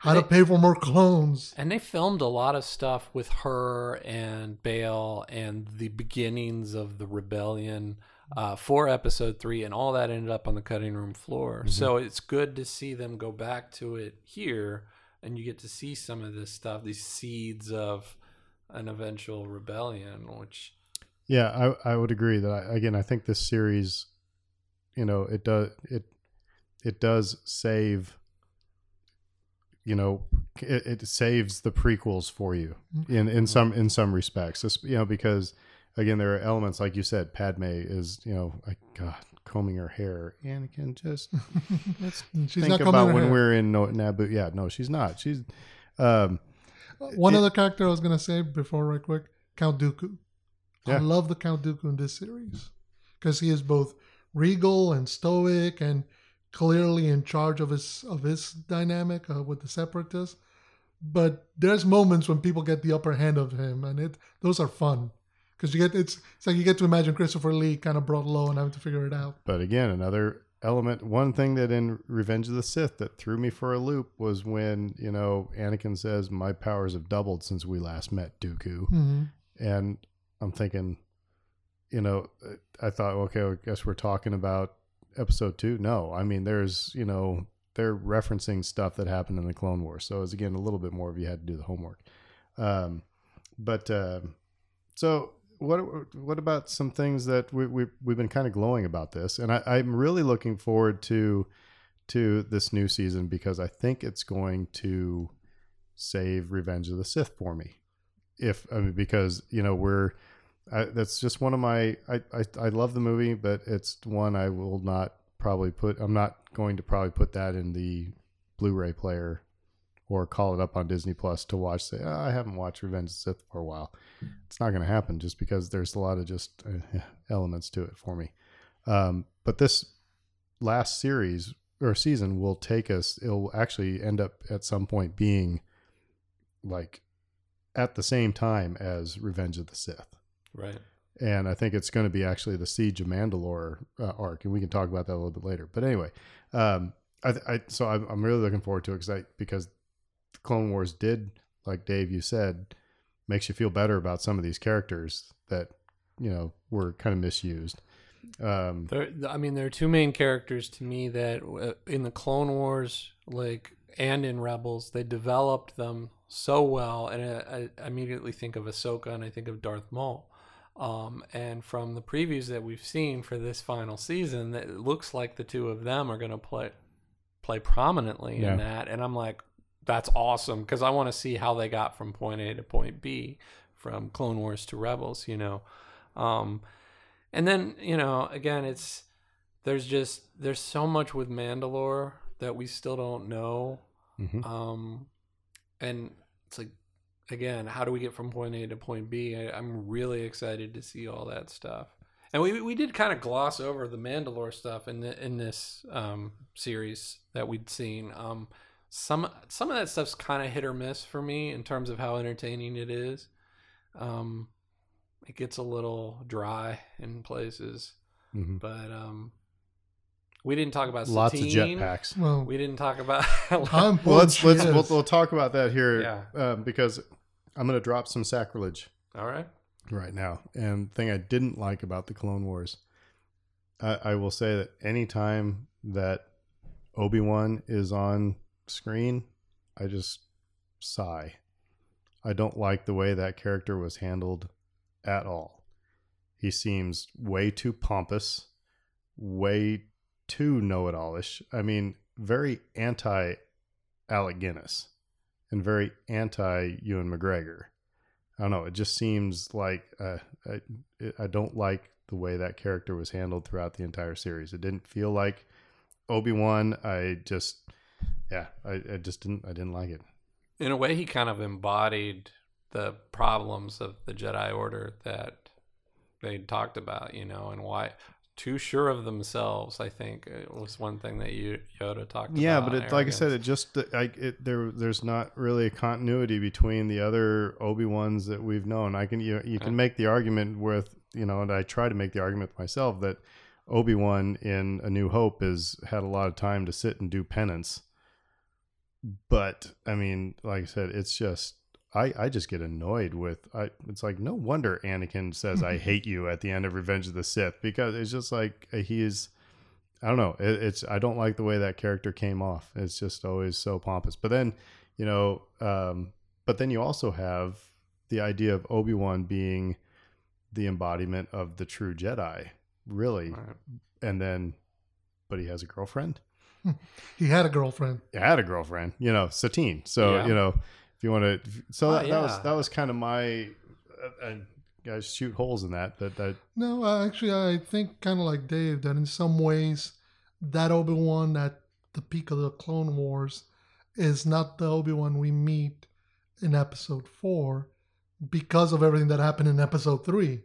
how to pay for more clones. And they filmed a lot of stuff with her and Bail and the beginnings of the rebellion uh, for episode three, and all that ended up on the cutting room floor. So it's good to see them go back to it here, and you get to see some of this stuff, these seeds of an eventual rebellion, which Yeah, I I would agree that I, again I think this series, you know, it does it it does save. You know, it, it saves the prequels for you in in some in some respects. It's, you know, because again, there are elements like you said. Padme is you know, like God combing her hair. Anakin just let's She's think about when her- we're in no, Naboo. Yeah, no, she's not. She's um One it- other character I was gonna say before, right quick, Count Dooku. I love the Count Dooku in this series because he is both regal and stoic and clearly in charge of his of his dynamic uh, with the separatists. But there's moments when people get the upper hand of him, and it those are fun because you get it's it's like you get to imagine Christopher Lee kind of brought low and having to figure it out. But again, another element, one thing that in Revenge of the Sith that threw me for a loop was when, you know, Anakin says, My powers have doubled since we last met Dooku. Mm-hmm. And I'm thinking, you know, I thought, okay, I guess we're talking about episode two. No, I mean, there's, you know, they're referencing stuff that happened in the Clone Wars. So it's again a little bit more if you had to do the homework. Um, but um so what what about some things that we, we we've been kind of glowing about this, and I, I'm really looking forward to to this new season because I think it's going to save Revenge of the Sith for me. If I mean because you know we're I, that's just one of my I, I I love the movie, but it's one I will not probably put. I'm not going to probably put that in the Blu-ray player or call it up on Disney Plus to watch. Say "Oh, I haven't watched Revenge of the Sith for a while. It's not going to happen just because there's a lot of just uh, elements to it for me. Um, but this last series or season will take us. It'll actually end up at some point being like at the same time as Revenge of the Sith right. and I think it's going to be actually the Siege of Mandalore uh, arc, and we can talk about that a little bit later. But anyway, um, I, I so I'm, I'm really looking forward to it because I because Clone Wars did, like Dave, you said, makes you feel better about some of these characters that you know were kind of misused. Um, There, I mean, there are two main characters to me that uh, in the Clone Wars, like, and in Rebels, they developed them so well, and I, I immediately think of Ahsoka and I think of Darth Maul. Um, and from the previews that we've seen for this final season, that it looks like the two of them are going to play play prominently Yeah. in that, and I'm like, that's awesome because I want to see how they got from point A to point B, from Clone Wars to Rebels, you know. Um, and then you know, again, it's there's just there's so much with Mandalore that we still don't know, mhm. um, and it's like again, how do we get from point A to point B? I, I'm really excited to see all that stuff. And we we did kind of gloss over the Mandalore stuff in the, in this um, series that we'd seen. Um, some some of that stuff's kind of hit or miss for me in terms of how entertaining it is. Um, it gets a little dry in places, Mhm. but um, we didn't talk about Lots of jetpacks. Well, We didn't talk about. Well, let's let's we'll, we'll talk about that here Yeah. um, because I'm going to drop some sacrilege All right. right now. And the thing I didn't like about the Clone Wars, I, I will say that anytime that Obi Wan is on screen, I just sigh. I don't like the way that character was handled at all. He seems way too pompous, way too know it allish. I mean, very anti Alec Guinness and very anti Ewan McGregor. I don't know. It just seems like uh, I, I don't like the way that character was handled throughout the entire series. It didn't feel like Obi Wan. I just, yeah, I, I just didn't. I didn't like it. in a way he kind of embodied the problems of the jedi order that they talked about you know and why too sure of themselves i think it was one thing that you yoda talked Yeah, about but it, like I said, it just uh, I, it, there there's not really a continuity between the other Obi Wans that we've known. I can you, you can Yeah. make the argument with you know, and I try to make the argument myself that Obi Wan in A New Hope has had a lot of time to sit and do penance. But I mean, like I said, it's just I I just get annoyed with I. It's like no wonder Anakin says I hate you at the end of Revenge of the Sith because it's just like uh, he is. I don't know. It, it's I don't like the way that character came off. It's just always so pompous. But then, you know, um, but then you also have the idea of Obi Wan being the embodiment of the true Jedi, really. Right. And then, but he has a girlfriend. he had a girlfriend. He had a girlfriend, you know, Satine. So Yeah. you know, if you want to, so Oh, that, that was that was kind of my. Uh, uh, guys, shoot holes in that. That that No, uh, actually, I think kind of like Dave that in some ways, that Obi Wan at the peak of the Clone Wars is not the Obi Wan we meet in Episode Four because of everything that happened in Episode Three.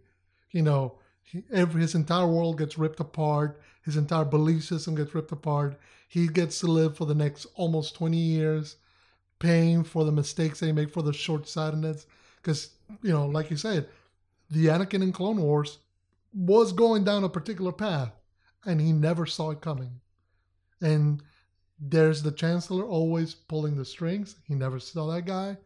You know, he, every his entire world gets ripped apart. His entire belief system gets ripped apart. He gets to live for the next almost twenty years, paying for the mistakes they make for the short sightedness. Because you know, like you said, the Anakin in Clone Wars was going down a particular path and he never saw it coming. And there's the Chancellor always pulling the strings. He never saw that guy.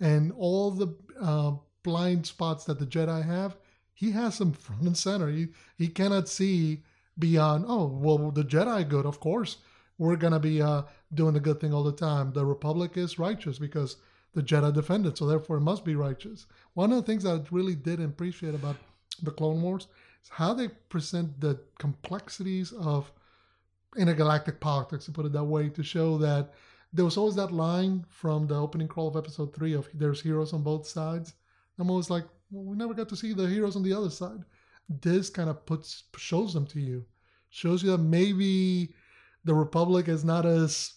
And all the uh, blind spots that the Jedi have, he has them front and center. He, he cannot see beyond, oh, well, the Jedi good, of course. We're going to be uh, doing a good thing all the time. The Republic is righteous because the Jedi defended, so therefore it must be righteous. One of the things I really did appreciate about the Clone Wars is how they present the complexities of intergalactic politics, to put it that way, to show that there was always that line from the opening crawl of episode three of there's heroes on both sides. I'm always like, well, we never got to see the heroes on the other side. This kind of puts shows them to you, shows you that maybe the Republic is not as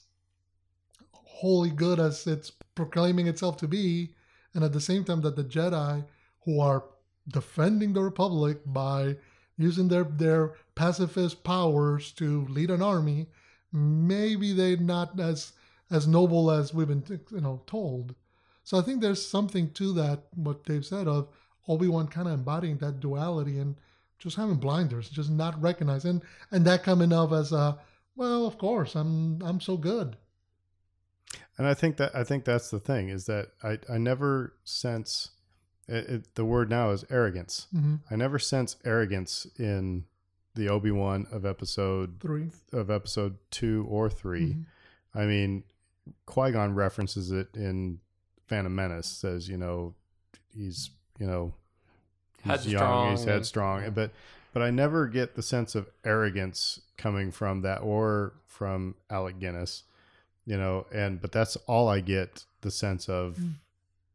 wholly good as it's proclaiming itself to be, and at the same time that the Jedi, who are defending the Republic by using their their pacifist powers to lead an army, maybe they're not as as noble as we've been you know told. So I think there's something to that what Dave said of Obi Wan kind of embodying that duality and just having blinders, just not recognizing, and that coming up as a well, of course, I'm I'm so good. and I think that I think that's the thing is that I I never sense it, it, the word now is arrogance. hmm I never sense arrogance in the Obi Wan of episode Three. of episode two or 3 Mhm. I mean, Qui Gon references it in Phantom Menace. Says you know he's you know he's young, he's headstrong, but but I never get the sense of arrogance coming from that or from Alec Guinness, you know. And but that's all I get the sense of Mm.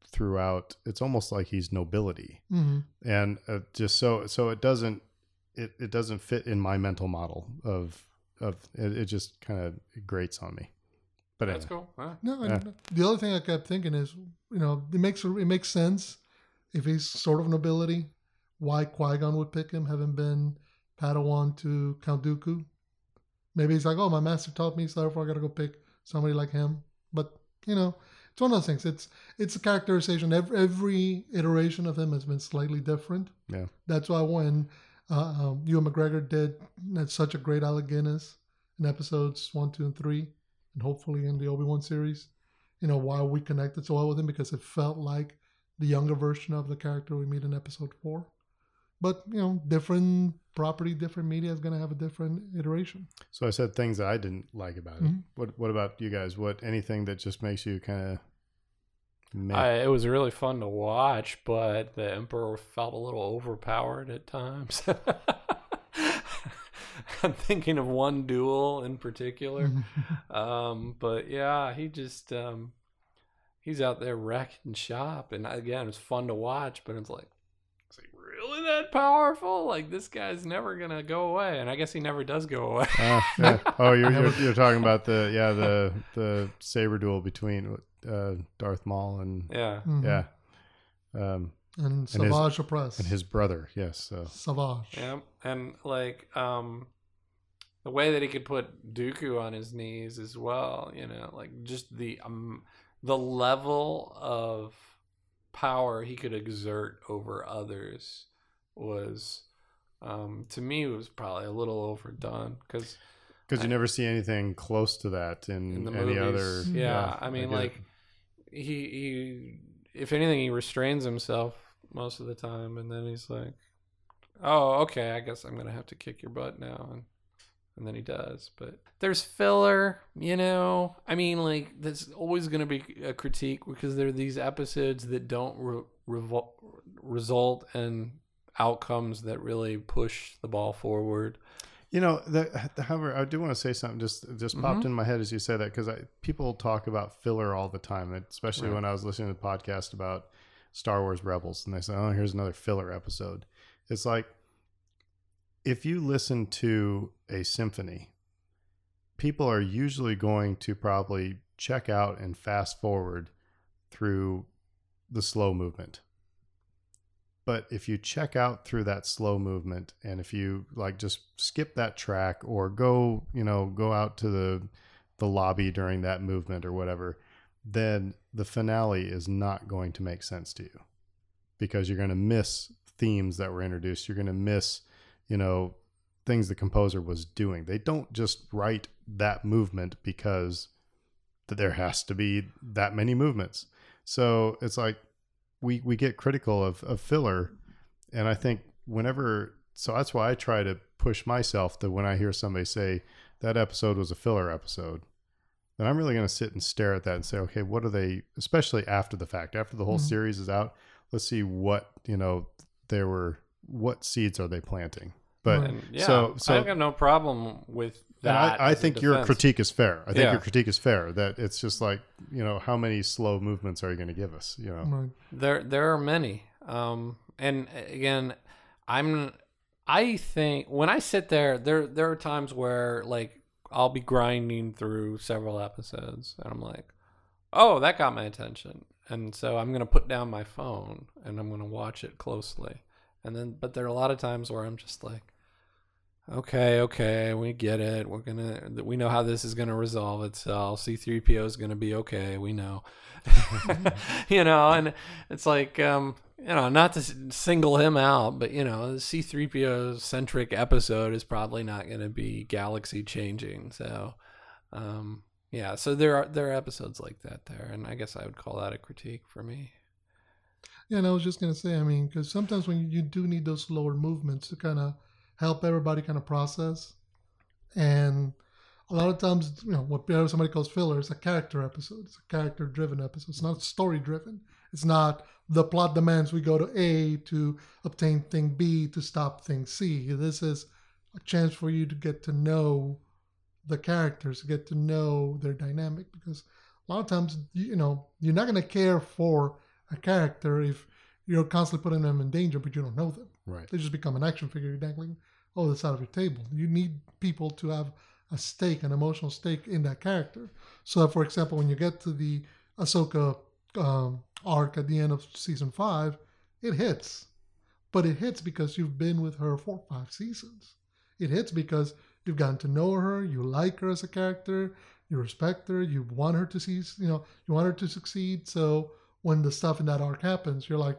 throughout. It's almost like he's nobility, Mhm. and uh, just so so it doesn't it, it doesn't fit in my mental model of of it, it just kind of grates on me. But That's anyway. cool. Huh? No, Yeah. the other thing I kept thinking is, you know, it makes it makes sense if he's sort of nobility, why Qui Gon would pick him, having been Padawan to Count Dooku. Maybe he's like, oh, my master taught me, so therefore I got to go pick somebody like him. But you know, it's one of those things. It's it's a characterization. Every, every iteration of him has been slightly different. Yeah. That's why when uh, um, Ewan McGregor did such a great Alec Guinness in episodes one, two, and three, and hopefully in the Obi Wan series, you know, why we connected so well with him because it felt like the younger version of the character we meet in episode four. But you know, different property, different media is going to have a different iteration. So I said things that I didn't like about it. Mhm. What What about you guys? What anything that just makes you kind of I, it was really fun to watch, but the Emperor felt a little overpowered at times. I'm thinking of one duel in particular. Um, but yeah, he just um, he's out there wrecking shop, and again, it's fun to watch. But it's like, is he really that powerful? Like this guy's never gonna go away, and I guess he never does go away. Uh, yeah. Oh, you're, you're you're talking about the yeah the the saber duel between uh, Darth Maul and yeah, Mhm. yeah um, and his- Savage Opress. and his brother. Yes. So Savage. yeah, and like um, the way that he could put Dooku on his knees as well. You know, like just the um, the level of power he could exert over others was um, to me was probably a little overdone because because you never see anything close to that in, in the any movies, other. yeah, I mean get it. like he he if anything he restrains himself most of the time and then he's like oh okay i guess i'm gonna have to kick your butt now and and then he does but there's filler you know i mean like there's always gonna be a critique because there are these episodes that don't re- revol- result in outcomes that really push the ball forward You know, the, however, I do want to say something. Just just popped Mhm. in my head as you say that because people talk about filler all the time, especially Right. when I was listening to the podcast about Star Wars Rebels, and they say, "Oh, here's another filler episode." It's like if you listen to a symphony, people are usually going to probably check out and fast forward through the slow movement. But if you check out through that slow movement and if you like just skip that track or go, you know, go out to the the lobby during that movement or whatever, then the finale is not going to make sense to you. Because you're going to miss themes that were introduced. You're going to miss, you know, things the composer was doing. They don't just write that movement because there has to be that many movements. So it's like we we get critical of, of filler and i think whenever so that's why i try to push myself that when i hear somebody say that episode was a filler episode then i'm really going to sit and stare at that and say okay what are they especially after the fact after the whole Mhm. series is out let's see what you know there were what seeds are they planting but Right. and yeah so so i have no problem with that I, I think your critique is fair. I think Yeah. your critique is fair. That it's just like you know how many slow movements are you going to give us? You know, Right. There, there are many. Um, and again, I'm, I think when I sit there, there, there are times where like I'll be grinding through several episodes, and I'm like, oh, that got my attention, and so I'm gonna put down my phone and I'm gonna watch it closely, and then, but there are a lot of times where I'm just like. Okay, okay, we get it. We're gonna, we know how this is gonna resolve itself. C3PO is gonna be okay. We know, you know, and it's like, um, you know, not to single him out, but you know, the C3PO centric episode is probably not gonna be galaxy changing. So, um, yeah, so there are there are episodes like that there, and I guess I would call that a critique for me. Yeah, and I was just gonna say, I mean, because sometimes when you do need those slower movements to kind of help everybody kind of process. And a lot of times, you know, what somebody calls filler is a character episode. It's a character driven episode. It's not story driven. It's not the plot demands we go to A to obtain thing B to stop thing C. This is a chance for you to get to know the characters, get to know their dynamic because a lot of times, you know, you're not to care for a character if you're constantly putting them in danger, but you don't know them. Right. They just become an action figure you're dangling over the side of your table. You need people to have a stake, an emotional stake in that character. So, for example, when you get to the Ahsoka um, arc at the end of season five, it hits. But it hits because you've been with her for five seasons. It hits because you've gotten to know her, you like her as a character, you respect her, you want her to see, you know, you want her to succeed. So when the stuff in that arc happens, you're like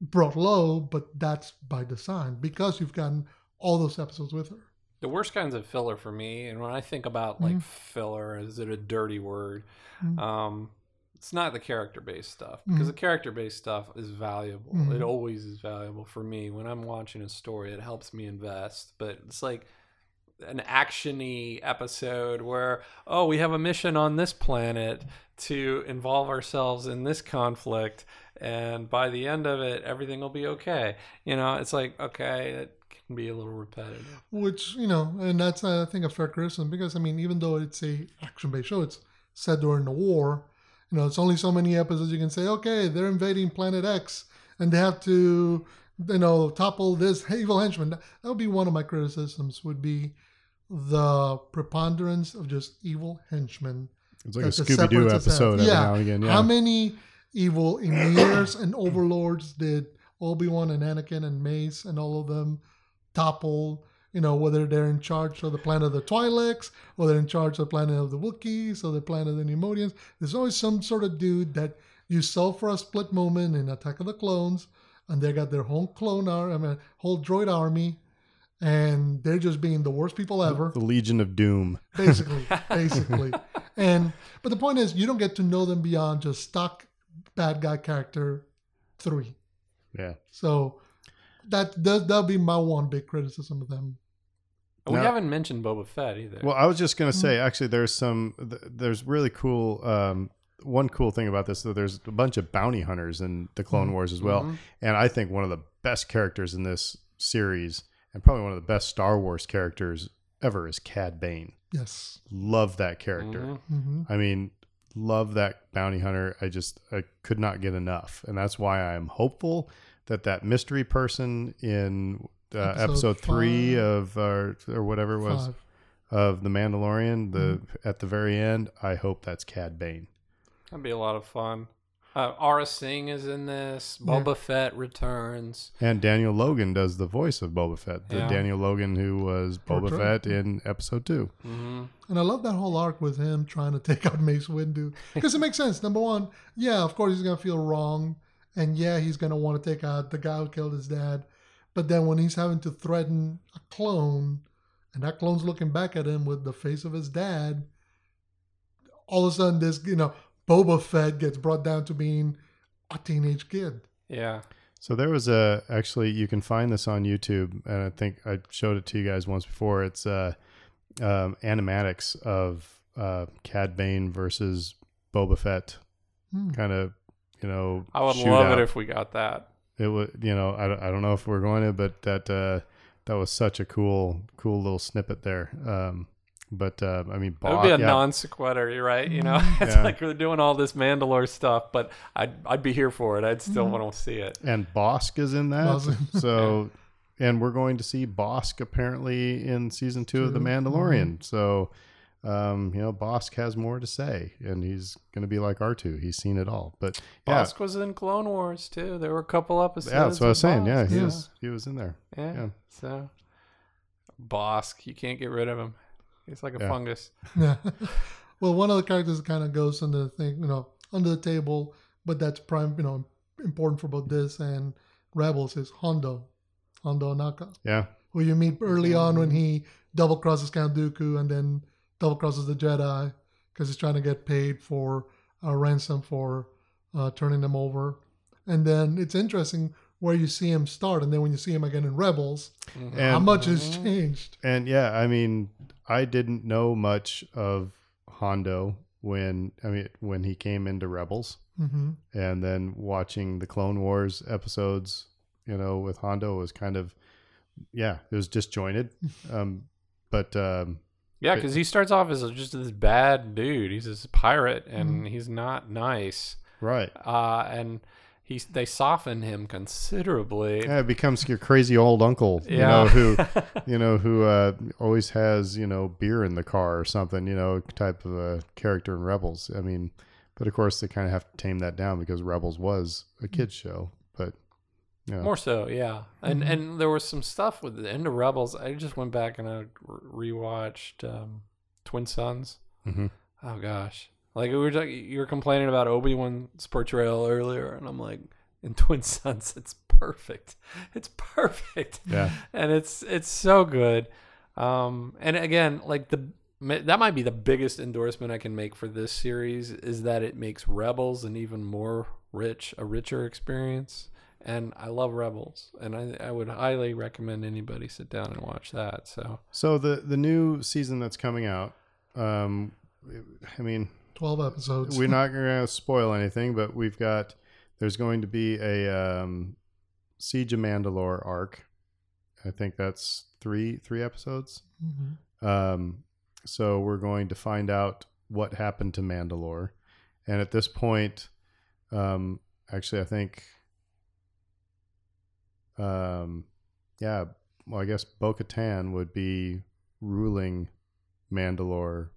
brought low, but that's by design because you've gotten all those episodes with her. The worst kinds of filler for me, and when I think about like filler, is it a dirty word? Mhm. Um, it's not the character based stuff because the character based stuff is valuable. It Mhm. always is valuable for me when I'm watching a story. It helps me invest, but it's like an actiony episode where oh we have a mission on this planet to involve ourselves in this conflict and by the end of it everything will be okay. You know it's like okay it can be a little repetitive. Which you know and that's i think a fair criticism because i mean even though it's a action-based show it's set during the war you know it's only so many episodes you can say okay they're invading planet x and they have to you know topple this evil henchman. That would be one of my criticisms would be the preponderance of just evil henchmen It's like a Scooby Doo episode Yeah. now and again. Yeah. How many evil emirs and overlords did Obi Wan and Anakin and Mace and all of them topple? You know, whether they're in charge of the planet of the Twi'leks, or they're in charge of the planet of the Wookiees, or the planet of the Neimoidians. There's always some sort of dude that you sell for a split moment in Attack of the Clones, and they got their whole clone army, I mean, whole droid army, and they're just being the worst people ever the Legion of Doom. basically basically and but the point is you don't get to know them beyond just stock bad guy character three Yeah. so that that that'll be my one big criticism of them we Now- haven't mentioned boba fett either Well, I was just gonna say, Mm-hmm. actually, there's some, there's really cool. Um, one cool thing about this, though, there's a bunch of bounty hunters in the Clone Mhm. Wars as well, Mhm. and I think one of the best characters in this series, and probably one of the best Star Wars characters ever, is Cad Bane. yes Love that character. Mhm. hmm I mean, love that bounty hunter. I just I could not get enough, and that's why I'm hopeful that that mystery person in uh, Episode episode, three five. of uh, or whatever it was five of the Mandalorian, the Mm-hmm. at the very end. I hope that's Cad Bane. that'd be a lot of fun uh, Aurra Sing is in this. Yeah. Boba Fett returns. And Daniel Logan does the voice of Boba Fett. The Yeah. Daniel Logan who was Boba Portrayed. Fett in episode two. hmm and I love that whole arc with him trying to take out Mace Windu because it makes sense. Number one, yeah, of course he's gonna feel wrong, and yeah, he's gonna want to take out the guy who killed his dad. But then when he's having to threaten a clone, and that clone's looking back at him with the face of his dad, all of a sudden this you know Boba Fett gets brought down to being a teenage kid. Yeah. So there was a actually you can find this on YouTube, and I think I showed it to you guys once before. It's uh, um, animatics of uh, Cad Bane versus Boba Fett, Hmm. kind of you know. I would love shootout. it if we got that. it would. You know, I, I don't know if we're going to, but that uh, that was such a cool cool little snippet there. Um, but uh, I mean, It would be a yeah, non sequitur, you're right? You know, it's Yeah. like we're doing all this Mandalore stuff, but I'd I'd be here for it. I'd still Mhm. want to see it. and Bosk is in that. Bosk. so, and we're going to see Bosk apparently in season two of The Two, Mandalorian. So, um, you know, Bosk has more to say, and he's going to be like R two. He's seen it all. But yeah, Bosk was in Clone Wars too. There were a couple episodes. yeah, that's what I was of saying. Yeah, he Yeah. was he was in there. Yeah. Yeah. So Bosk, you can't get rid of him. He's like a Yeah. fungus. Yeah. well, one of the characters kind of goes under the thing, you know, under the table, but that's prime, you know, important for both this and Rebels is Hondo, Hondo Ohnaka. Yeah, who you meet early on when he double crosses Count Dooku and then double crosses the Jedi because he's trying to get paid for a ransom for uh, turning them over. And then it's interesting. where you see him start and then when you see him again in Rebels, Mhm. how much has changed. And yeah, I mean, I didn't know much of Hondo when I mean when he came into Rebels, hmm and then watching the Clone Wars episodes, you know, with Hondo was kind of yeah, it was disjointed. Um, but um, Yeah, because he starts off as just this bad dude. He's this pirate, and Mhm. he's not nice. right, Uh, and he's they soften him considerably. yeah, it becomes your crazy old uncle, you Yeah. know, who you know who uh, always has you know beer in the car or something, you know, type of a character in Rebels. I mean, but of course they kind of have to tame that down because Rebels was a kids show, but you know, More so, yeah. And Mhm. and there was some stuff with the end of Rebels. I just went back and I re- rewatched um, Twin Suns. mhm. Oh gosh, like we were talk- you were complaining about Obi Wan's portrayal earlier, and I'm like, in Twin Suns, it's perfect. It's perfect. yeah, and it's it's so good. Um, and again, like the that might be the biggest endorsement I can make for this series is that it makes Rebels an even more rich, a richer experience. And I love Rebels, and I, I would highly recommend anybody sit down and watch that. So So the the new season that's coming out, um, I mean, 12 episodes. we're not going to spoil anything, but we've got there's going to be a um, Siege of Mandalore arc. I think that's three three episodes. Mhm. Um, so we're going to find out what happened to Mandalore, and at this point, um, actually, I think, um, yeah, well, I guess Bo-Katan would be ruling Mandalore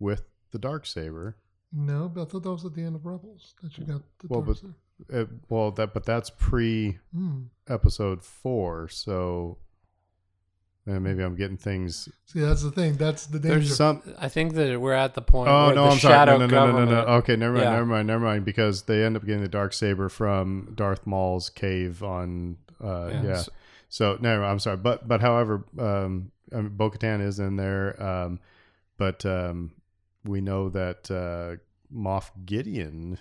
with the dark saber. No, but I thought that was at the end of Rebels that you got the Well, dark but- side. Uh, well, that but that's pre Hmm. episode four, so uh, maybe I'm getting things. See, that's the thing. That's the danger. there's Some I think that we're at the point. Oh where no, the I'm sorry. No, no, no, no, no, no. Okay, never mind, Yeah. never mind, never mind. Because they end up getting the dark saber from Darth Maul's cave on. Uh, Yeah, yeah. so- So no, I'm sorry, but but however, um, I mean, Bo-Katan is in there, um, but um, we know that uh, Moff Gideon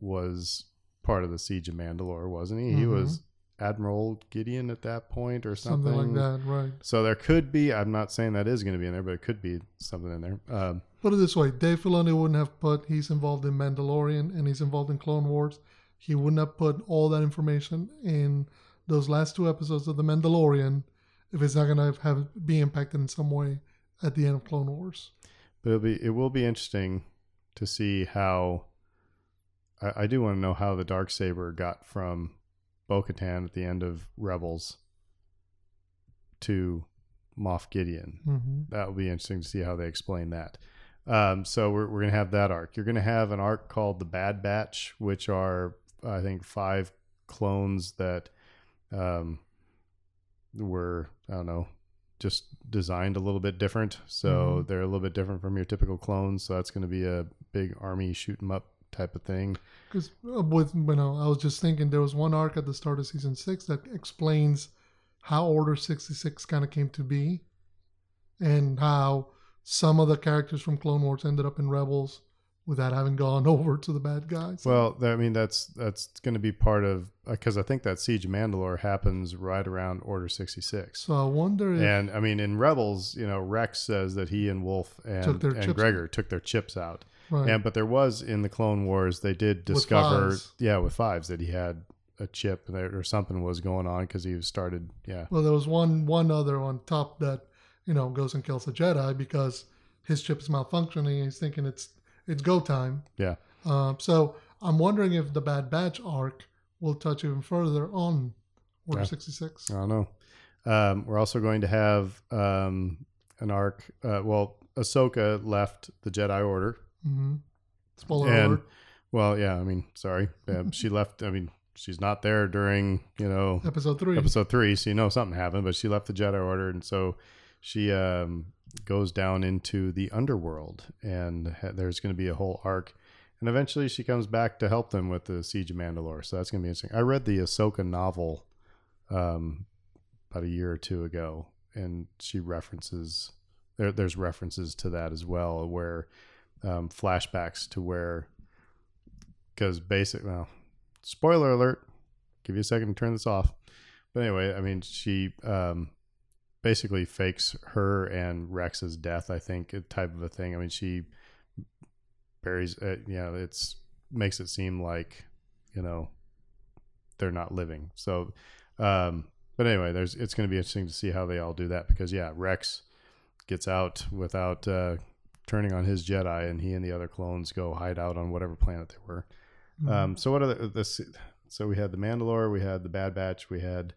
was part of the siege of Mandalore, wasn't he? He Mhm. was Admiral Gideon at that point, or something, something like that, right? So there could be. I'm not saying that is going to be in there, but it could be something in there. Um, Put it this way: Dave Filoni wouldn't have put he's involved in Mandalorian and he's involved in Clone Wars. He wouldn't have put all that information in those last two episodes of the Mandalorian if it's not going to have be impacted in some way at the end of Clone Wars. But it'll be it will be interesting to see how. I, I do want to know how the dark saber got from Bo-Katan at the end of Rebels to Moff Gideon. hmm That will be interesting to see how they explain that. Um, so we're we're gonna have that arc. You're gonna have an arc called the Bad Batch, which are I think five clones that um, were I don't know just designed a little bit different. So Mhm. they're a little bit different from your typical clones. So that's going to be a big army shoot 'em up type of thing. Because with you know, I was just thinking there was one arc at the start of season six that explains how Order sixty six kind of came to be, and how some of the characters from Clone Wars ended up in Rebels without having gone over to the bad guys. Well, I mean that's that's going to be part of uh, because I think that Siege of Mandalore happens right around Order sixty six. so I wonder if And I mean, in Rebels, you know, Rex says that he and Wolffe and, Took their and Gregor took their chips out. right, And but there was in the Clone Wars, they did discover, fives. yeah, with fives that he had a chip or something was going on because he started, yeah, well, there was one one other on top that you know goes and kills a Jedi because his chip is malfunctioning. He's thinking it's it's go time. yeah. Uh, so I'm wondering if the Bad Batch arc will touch even further on Order Yeah. 66. I don't know. Um, we're also going to have um, an arc. Uh, well, Ahsoka left the Jedi Order. hmm Spoiler And- alert. Well, yeah, I mean, sorry, um, she left. I mean, she's not there during you know Episode three. episode three, so you know something happened. But she left the Jedi Order, and so she um, goes down into the underworld, and ha- there's going to be a whole arc. And eventually, she comes back to help them with the Siege of Mandalore. So that's going to be interesting. I read the Ahsoka novel um, about a year or two ago, and she references there. There's references to that as well, where um, flashbacks to where because basic well, spoiler alert, give you a second to turn this off. But anyway, I mean, she um, basically fakes her and Rex's death. I think a type of a thing. I mean, she buries. it, you know, it's makes it seem like you know they're not living. So, um, but anyway, there's it's going to be interesting to see how they all do that because yeah, Rex gets out without uh, turning on his Jedi, and he and the other clones go hide out on whatever planet they were. Mhm. Um, so what are the, this? So we had the Mandalore, we had the Bad Batch, we had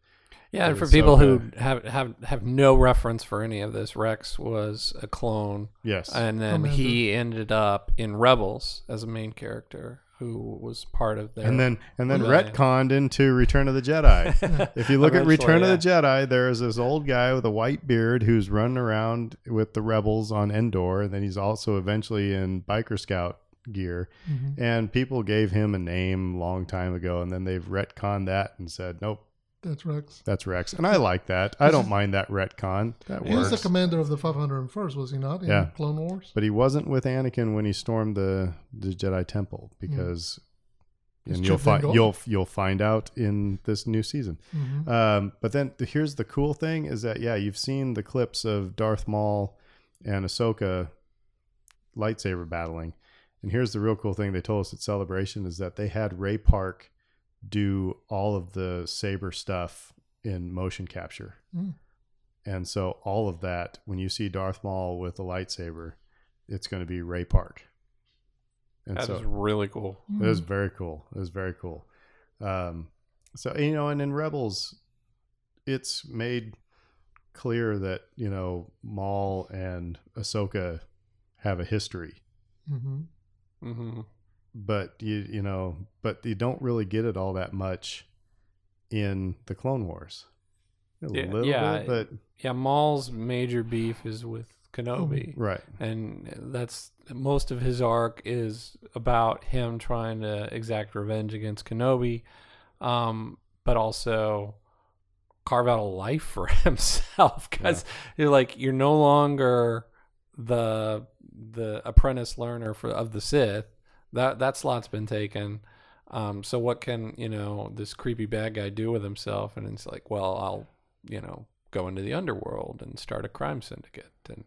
Yeah, and for was people who have, have have no reference for any of this, Rex was a clone, yes, and then Commander. he ended up in Rebels as a main character who was part of their. and then and then Rebellion. retconned into Return of the Jedi. if you look at Return yeah. of the Jedi, there is this old guy with a white beard who's running around with the rebels on Endor, and then he's also eventually in biker scout gear. Mhm. And people gave him a name long time ago, and then they've retconned that and said, "Nope, That's Rex. that's Rex." And I like that. I don't mind that retcon. That He was the commander of the 501st, was he not? In Yeah. Clone Wars. But he wasn't with Anakin when he stormed the the Jedi Temple because, His and you'll find you'll you'll find out in this new season. Mhm. Um, but then the, here's the cool thing is that yeah, you've seen the clips of Darth Maul and Ahsoka lightsaber battling, and here's the real cool thing they told us at Celebration is that they had Ray Park do all of the saber stuff in motion capture, Mm. and so all of that when you see Darth Maul with a lightsaber, it's going to be Ray Park. And that so is really cool. it was Mhm. very cool. It was very cool. Um, so you know, and in Rebels, it's made clear that you know Maul and Ahsoka have a history, Mhm. hmm but you you know, but you don't really get it all that much in the Clone Wars. A Yeah, little yeah. bit, but Yeah, Maul's major beef is with Kenobi, right, and that's most of his arc is about him trying to exact revenge against Kenobi, um, but also carve out a life for himself because you're like you're no longer the the apprentice learner for of the Sith. That that slot's been taken. Um, so what can you know this creepy bad guy do with himself? And it's like, well, I'll you know go into the underworld and start a crime syndicate, and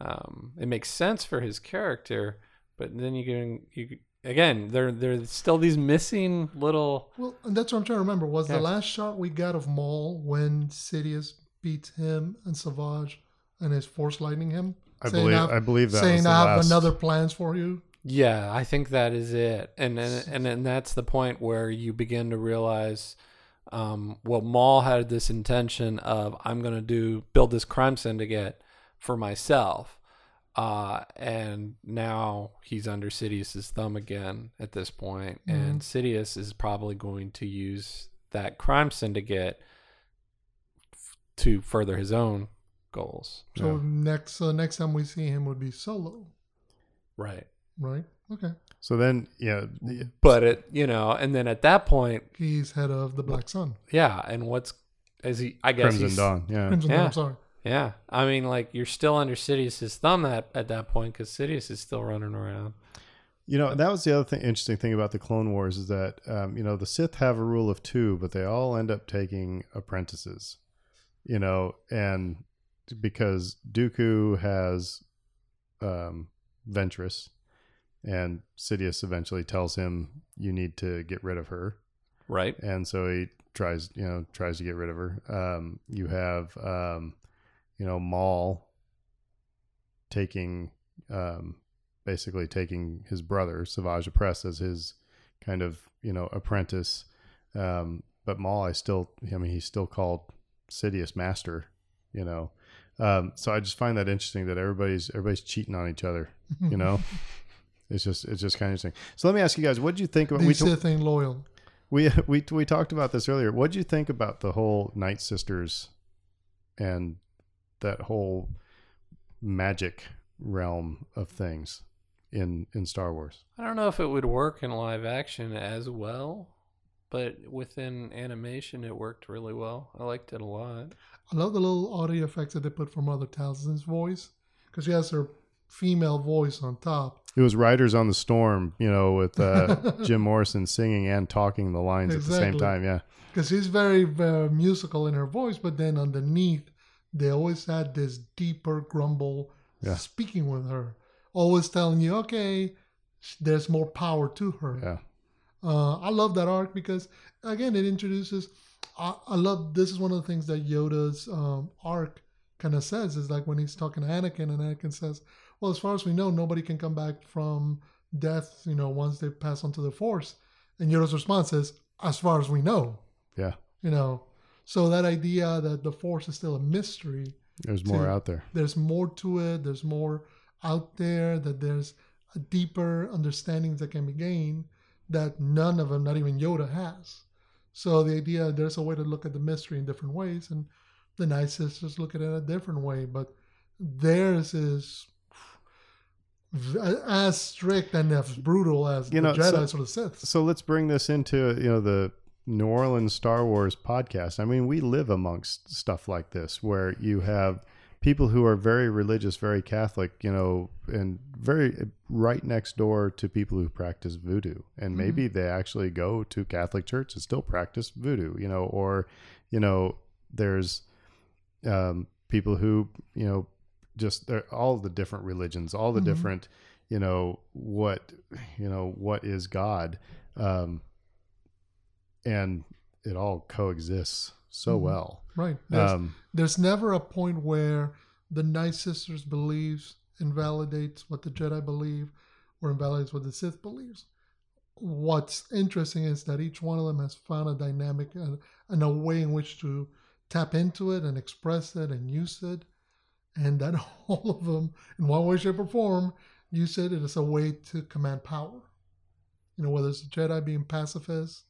um, it makes sense for his character. But then you can you again there there's still these missing little Well, and that's what I'm trying to remember. Was Yeah. the last shot we got of Maul when Sidious beats him and Savage and is force lightning him? I believe I've- I believe that was saying the I have last- another plans for you. Yeah, I think that is it, and and and, and that's the point where you begin to realize, um, well, Maul had this intention of I'm going to do build this crime syndicate for myself, uh, and now he's under Sidious's thumb again at this point, and Sidious is probably going to use that crime syndicate f- to further his own goals. So Yeah. next uh, next time we see him would be Solo, Right. Right? Okay. So then, yeah, the- But it, you know, and then at that point, He's head of the Black Sun. Yeah, and what's is he? I guess Crimson he's, Dawn, yeah, Crimson Dawn, Yeah. I'm sorry. Yeah, I mean, like you're still under Sidious's thumb at at that point because Sidious is still running around. You know, that was the other thing, interesting thing about the Clone Wars is that, um, you know, the Sith have a rule of two, but they all end up taking apprentices, you know, and because Dooku has um, Ventress, and Sidious eventually tells him, you need to get rid of her. Right. And so he tries, you know, tries to get rid of her. Um, you have, um, you know, Maul taking, um, basically taking his brother Savage Opress as his kind of, you know, apprentice. Um, but Maul, I still, I mean, he's still called Sidious Master, you know. Um, so I just find that interesting that everybody's everybody's cheating on each other, you know. it's just it's just kind of interesting. So let me ask you guys, what did you think about? The we t- Sith ain't loyal. we we we talked about this earlier. What do you think about the whole Night Sisters and that whole magic realm of things in in Star Wars? I don't know if it would work in live action as well, but within animation, it worked really well. I liked it a lot. I love the little audio effects that they put for Mother Talzin's voice because she has her female voice on top. It was Riders on the Storm, you know, with uh, Jim Morrison singing and talking the lines at the same time. Yeah, because very, very musical in her voice, but then underneath, they always had this deeper grumble Yeah. speaking with her, always telling you, okay, there's more power to her. yeah, Uh, I love that arc because, again, it introduces. I, I love this is one of the things that Yoda's um, arc kind of says is like when he's talking to Anakin, and Anakin says, "Well, as far as we know, nobody can come back from death. You know, once they pass on to the Force." And Yoda's response is, "As far as we know." yeah. You know, so that idea that the Force is still a mystery There's more To- out there. there's more to it there's more out there that there's a deeper understanding that can be gained that none of them not even yoda has so the idea there's a way to look at the mystery in different ways and the night sisters look at it a different way but theirs is as strict and as brutal as You the know, so- Jedi's or the Sith. So let's bring this into you know the New Orleans Star Wars podcast. I mean, we live amongst stuff like this where you have people who are very religious, very Catholic, you know, and very right next door to people who practice voodoo. And maybe they actually go to Catholic church and still practice voodoo, you know, or, you know, there's um, people who, you know, just they're all the different religions, all the Mhm. different, you know, what, you know, what is God. Um, and it all coexists so Mhm. well. Right. There's, Um, there's never a point where the Night Sisters believes invalidates what the Jedi believe or invalidates what the Sith believes. What's interesting is that each one of them has found a dynamic and, and a way in which to tap into it and express it and use it. And that all of them, in one way, shape, or form, use it as a way to command power. You know, whether it's the Jedi being pacifists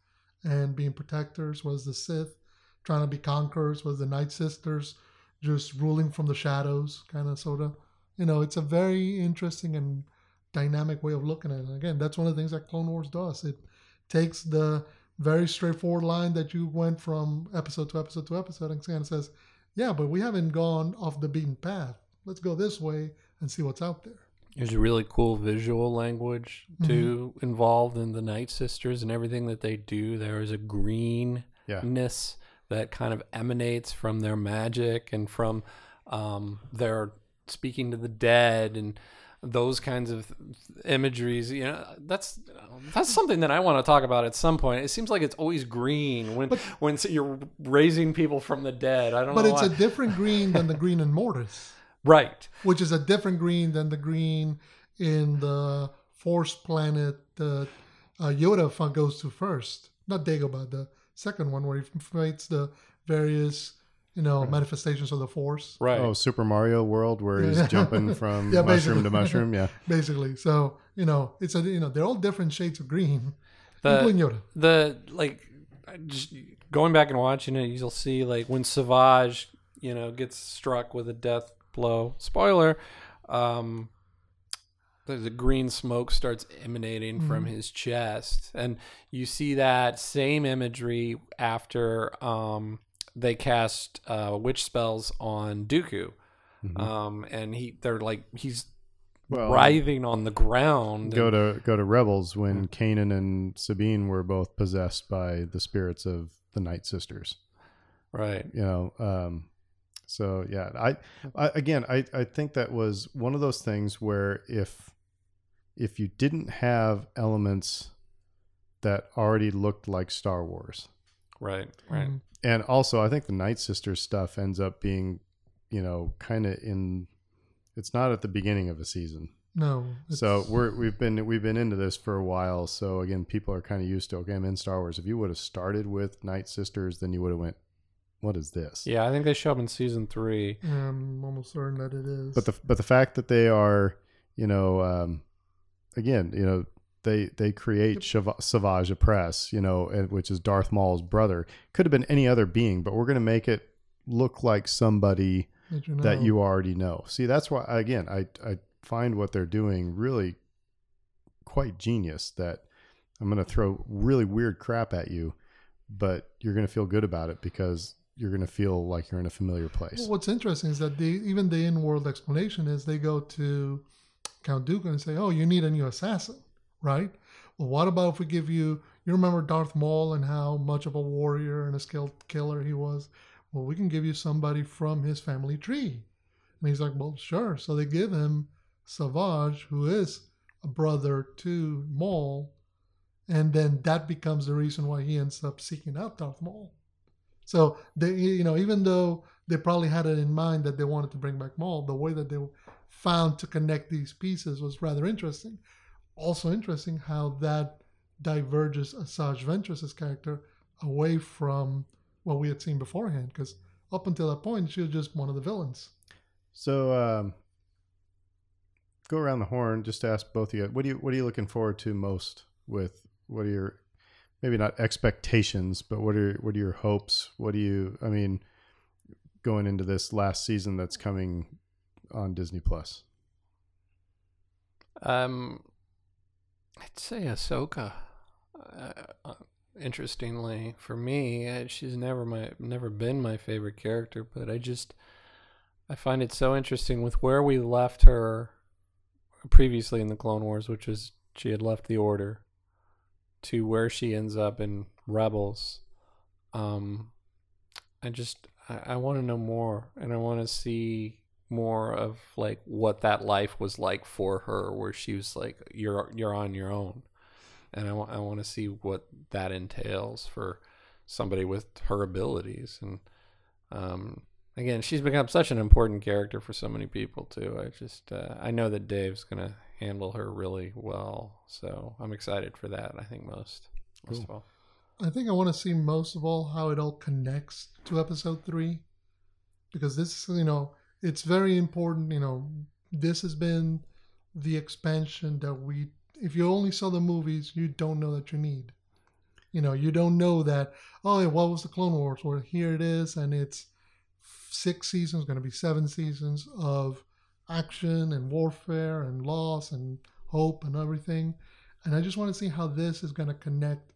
and being protectors, was the Sith trying to be conquerors, was the Night Sisters just ruling from the shadows, kind of, sort of. You know, it's a very interesting and dynamic way of looking at it. Again, that's one of the things that Clone Wars does. It takes the very straightforward line that you went from episode to episode to episode and kind of says, yeah, but we haven't gone off the beaten path. Let's go this way and see what's out there. There's a really cool visual language too Mm-hmm. involved in the Night Sisters and everything that they do. There is a greenness yeah. that kind of emanates from their magic and from um, their speaking to the dead and those kinds of imageries. You know, that's that's something that I want to talk about at some point. It seems like it's always green when when you're raising people from the dead. I don't know. But it's why. a different green than the green in Mortis. right. which is a different green than the green in the Force planet that uh, Yoda fun- goes to first. Not Dagobah, the second one where he fights the various, you know, manifestations of the Force. Right. Oh, Super Mario World where he's jumping from Yeah, mushroom basically. to mushroom. Yeah. Basically, so you know, it's a you know they're all different shades of green, The- including Yoda. the like just going back and watching it you'll see like when savage you know gets struck with a death blow spoiler um there's a green smoke starts emanating from his chest and you see that same imagery after um they cast uh witch spells on dooku Mhm. um and he they're like he's Well, writhing on the ground go and- to go to Rebels when Kanan and Sabine were both possessed by the spirits of the Night Sisters. right You know, um, so yeah, I, I again, I I think that was one of those things where if if you didn't have elements that already looked like Star Wars, right right Mm. and also I think the Night Sisters stuff ends up being, you know, kind of in. It's not at the beginning of a season. No, So we're we've been we've been into this for a while. So again, people are kind of used to okay, I'm in Star Wars. If you would have started with Night Sisters, then you would have went, what is this? yeah i think they show up in season three I'm almost certain that it is. But the but the fact that they are, you know, um, again, you know, they they create Shav- Savage Opress, you know, which is Darth Maul's brother. Could have been any other being, but we're going to make it look like somebody That you know. that you already know. See, that's why again, I I find what they're doing really quite genius. That I'm going to throw really weird crap at you, but you're going to feel good about it because you're going to feel like you're in a familiar place. Well, what's interesting is that the even the in-world explanation is they go to Count Dooku and say, "Oh, you need a new assassin, right? Well, what about if we give you? You remember Darth Maul and how much of a warrior and a skilled killer he was? Well, we can give you somebody from his family tree." And he's like, "Well, sure." So they give him Savage, who is a brother to Maul, and then that becomes the reason why he ends up seeking out Darth Maul. So they, you know, even though they probably had it in mind that they wanted to bring back Maul, the way that they found to connect these pieces was rather interesting. Also interesting how that diverges Asajj Ventress's character away from what we had seen beforehand, because up until that point, she was just one of the villains. So, um, go around the horn. Just to ask both of you, what do you what are you looking forward to most? With what are your maybe not expectations, but what are what are your hopes? What do you? I mean, going into this last season that's coming on Disney Plus. Um, I'd say Ahsoka. Uh, uh, interestingly, for me, uh, she's never my never been my favorite character, but I just I find it so interesting with where we left her previously in the Clone Wars, which is she had left the Order, to where she ends up in Rebels. Um, I just I, I want to know more, and I want to see more of like what that life was like for her, where she was like, "You're you're on your own," and I want I want to see what that entails for somebody with her abilities, and um, again, she's become such an important character for so many people too. I just uh, I know that Dave's gonna handle her really well, so I'm excited for that. I think most most Cool. of all. I think I want to see most of all how it all connects to episode three, because this, you know, it's very important. You know, this has been the expansion that we. If you only saw the movies, you don't know that you need. You know, you don't know that. Oh, yeah, what was the Clone Wars? Well, here it is, and it's six seasons, going to be seven seasons of action and warfare and loss and hope and everything. And I just want to see how this is going to connect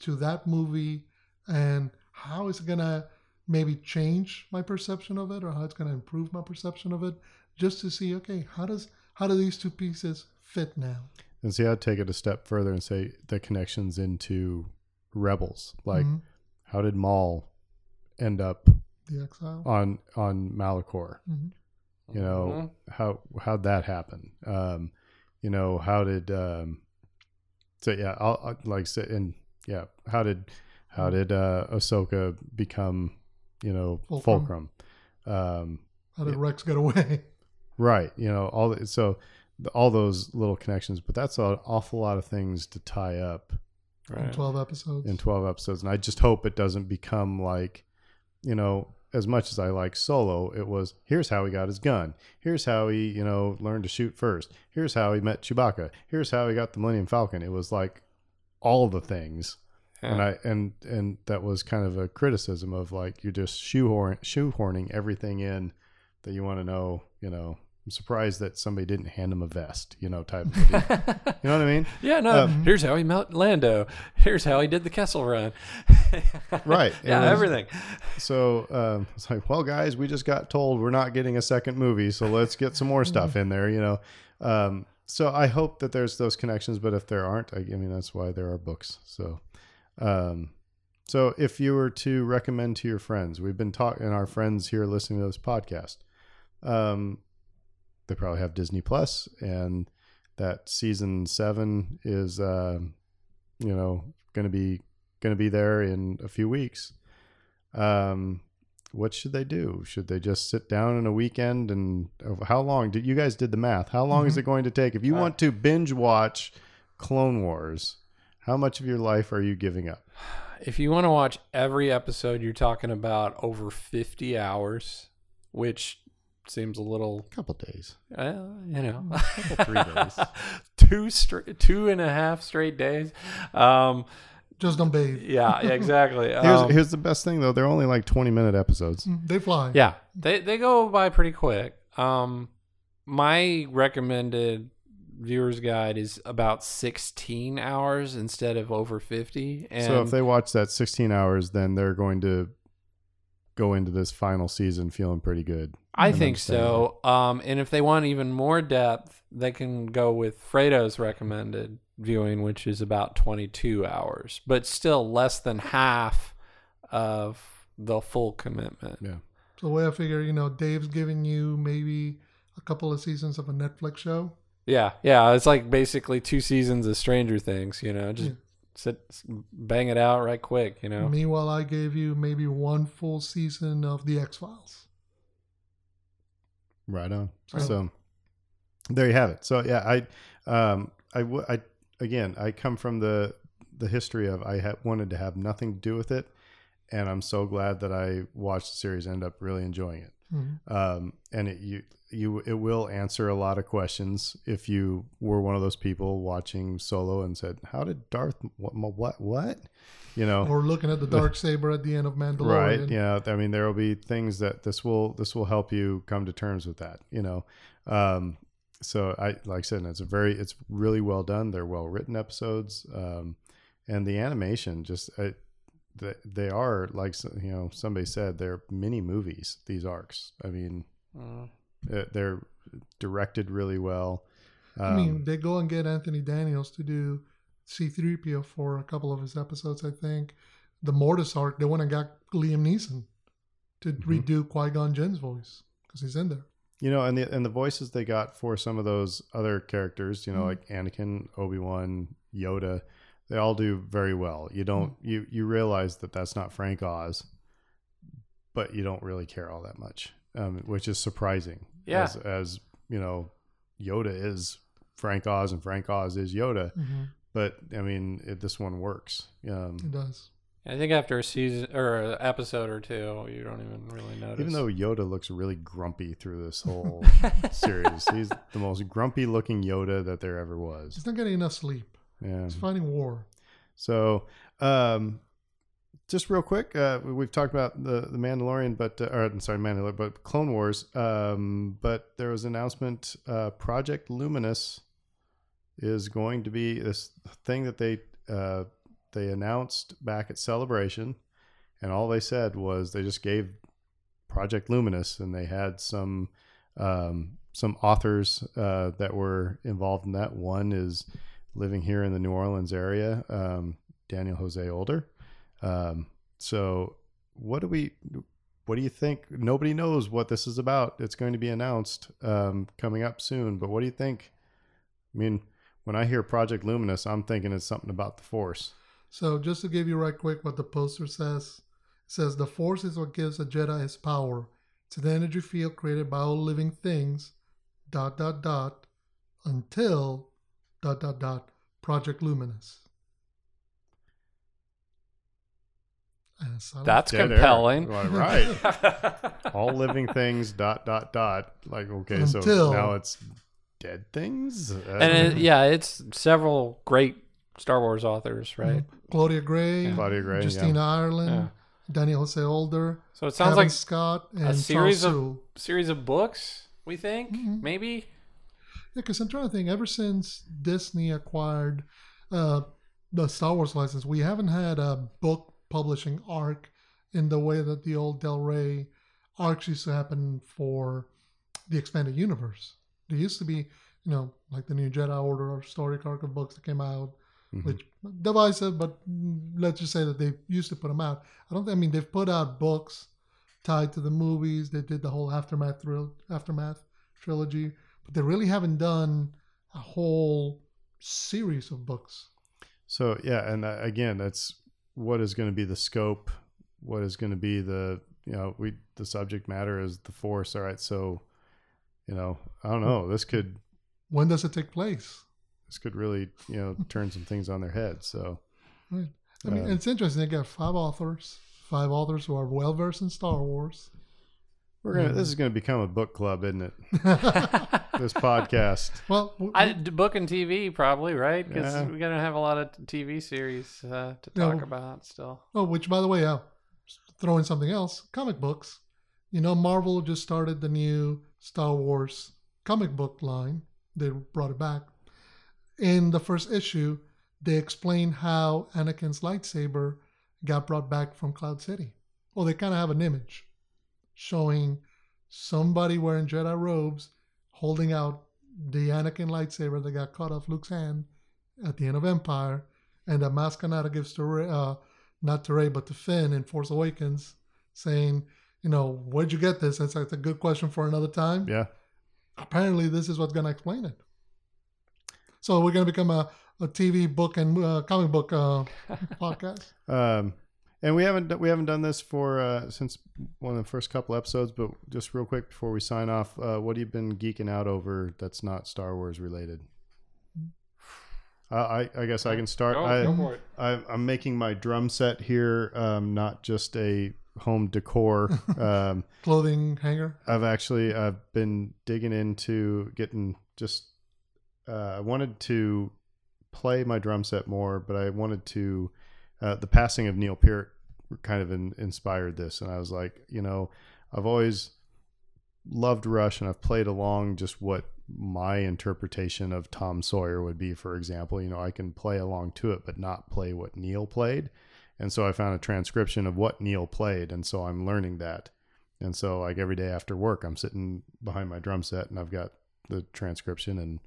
to that movie and how is it going to maybe change my perception of it or how it's going to improve my perception of it just to see okay how does how do these two pieces fit now And see, I'd take it a step further and say the connections into Rebels. Like, Mhm. how did Maul end up the exile on on Malachor? Mhm. You know how how'd that happen? Um, you know how did um, so yeah, I'll, I'll like say and yeah, how did how did uh, Ahsoka become you know Fulcrum. Fulcrum? Um, how did Yeah. rex get away? Right, you know all the- so the- all those little connections, but that's an awful lot of things to tie up in 12 episodes? in 12 episodes and i just hope it doesn't become like you know as much as i like solo it was here's how he got his gun. Here's how he you know learned to shoot first. Here's how he met chewbacca. Here's how he got the millennium falcon. It was like all the things and i and and that was kind of a criticism of like you're just shoehorn shoehorning everything in that you want to know you know i'm surprised that somebody didn't hand him a vest you know type you know what i mean Yeah, no. Um, here's how he met Lando. Here's how he did the Kessel Run. Right, Yeah, was- everything. So um, it's like, well, guys, we just got told we're not getting a second movie, so let's get some more stuff in there, you know. Um, so I hope that there's those connections, but if there aren't, I, I mean, that's why there are books. So, um, so if you were to recommend to your friends, we've been talking, our friends here listening to this podcast, um, they probably have Disney Plus, and that season seven is, uh, you know, going to be going to be there in a few weeks. Um what should they do? Should they just sit down in a weekend and uh, how long did you guys did the math. How long is Mhm. it going to take? If you Uh, want to binge watch clone wars how much of your life are you giving up If you want to watch every episode, you're talking about over 50 hours, which seems a little, a couple days uh, you know, couple, three days. two straight, two and a half straight days. Um, just don't bathe yeah, exactly. here's Um, here's the best thing though they're only like 20 minute episodes Mm, they fly Yeah, they they go by pretty quick. Um, my recommended viewer's guide is about 16 hours instead of over 50. And so if they watch that 16 hours then they're going to go into this final season feeling pretty good. I think so. Um, and if they want even more depth, they can go with Fredo's recommended viewing, which is about 22 hours, but still less than half of the full commitment. Yeah. So the way I figure, you know, Dave's giving you maybe a couple of seasons of a Netflix show. Yeah, yeah. It's like basically two seasons of Stranger Things. You know, just Yeah. sit, bang it out right quick. You know. Meanwhile, I gave you maybe one full season of the X Files. Right on. So- So there you have it. So yeah, I, um, I, w- I again, I come from the the history of I had wanted to have nothing to do with it, and I'm so glad that I watched the series. and Ended up really enjoying it. Mhm. Um, and it you you it will answer a lot of questions if you were one of those people watching Solo and said, "How did Darth what what what?" You know, Or looking at the dark saber at the end of Mandalorian. Right yeah i mean there will be things that this will this will help you come to terms with that you know um so i like i said it's a very it's really well done they're well written episodes um and the animation just they, they are like you know somebody said they're mini movies these arcs i mean Mm. uh, they're directed really well I um, mean, they go and get Anthony Daniels to do C3PO for a couple of his episodes, I think. The Mortis arc, they went and got Liam Neeson to Mhm. redo Qui Gon Jinn's voice because he's in there. you know and the and the voices they got for some of those other characters you know Mhm. like anakin obi-wan yoda they all do very well you don't you you realize that that's not frank oz but you don't really care all that much um, which is surprising Yeah. as, as you know yoda is frank oz and frank oz is yoda but i mean it, this one works um, It does. I think after a season or an episode or two, you don't even really notice. even though yoda looks really grumpy through this whole series he's the most grumpy looking yoda that there ever was He's not getting enough sleep. Yeah He's fighting war. So, um, just real quick, uh, we- we've talked about the the Mandalorian, but uh, or I'm sorry, Mandalorian, but Clone Wars. Um, but there was an announcement. Uh, Project Luminous is going to be this thing that they uh, they announced back at Celebration, and all they said was they just gave Project Luminous, and they had some um, some authors uh, that were involved in that. One is living here in the New Orleans area, um, Daniel Jose Older. Um, so, what do we? What do you think? Nobody knows what this is about. It's going to be announced um, coming up soon. But what do you think? I mean, when I hear Project Luminous, I'm thinking it's something about the Force. So just to give you right quick what the poster says, it says the force is what gives a Jedi his power. It's an energy field created by all living things, dot dot dot, until dot dot dot Project Luminous. That's Dead compelling. Right, right. All living things. Dot dot dot. Like okay, so now it's dead things. Uh, and it, yeah, it's several great Star Wars authors, right? Claudia Gray, Yeah. Claudia Gray. Justina yeah. Ireland, Yeah. Daniel Jose Older, So it sounds Cavan like Scott, and series Charles of- Soule. series of books. We think Mhm. maybe. Because I'm trying to think. Ever since Disney acquired uh, the Star Wars license, we haven't had a book publishing arc in the way that the old Del Rey arcs used to happen for the expanded universe. There used to be, you know, like the new Jedi Order or story arc of books that came out, Mhm. which divisive, but let's just say that they used to put them out. I don't. I mean, they've put out books tied to the movies. They did the whole aftermath thrill, aftermath trilogy, but they really haven't done a whole series of books. So yeah, and uh, again, that's what is going to be the scope. What is going to be the you know we the subject matter is the force. All right, so you know I don't know. This could When does it take place? this could really you know turn some things on their head. So Right. I mean, Um, it's interesting. They got five authors, five authors who are well versed in Star Wars. We're gonna. Mhm. This is going to become a book club, isn't it? This podcast. well, w- I d- book and TV probably right because Yeah. we're gonna have a lot of TV series uh, to Yeah. talk about still. Oh, which by the way, uh, throw in something else. Comic books. You know, Marvel just started the new Star Wars comic book line. They brought it back. In the first issue, they explain how Anakin's lightsaber got brought back from Cloud City. Well, they kind of have an image. Showing somebody wearing Jedi robes holding out the Anakin lightsaber that got cut off Luke's hand at the end of Empire, and that Maz Kanata gives to Rey, uh, not to Rey but to Finn in Force Awakens, saying, you know, where'd you get this? That's, that's a good question for another time. Yeah. Apparently, this is what's going to explain it. So we're going to become a, a TV book and uh, comic book uh, podcast. Um, and we haven't we haven't done this for uh, since one of the first couple episodes, but just real quick before we sign off, uh, what have you been geeking out over that's not Star Wars related? Uh, I I guess I can start. Go, I, go for it. I, I'm making my drum set here, um, not just a home decor. um, Clothing hanger. I've actually I've been digging into getting just. Uh, I wanted to play my drum set more, but I wanted to. Uh, the passing of Neil Peart kind of in, inspired this, and I was like, you know, I've always loved Rush, and I've played along just what my interpretation of Tom Sawyer would be. For example, you know, I can play along to it, but not play what Neil played. And so I found a transcription of what Neil played, and so I'm learning that. And so like every day after work, I'm sitting behind my drum set, and I've got the transcription and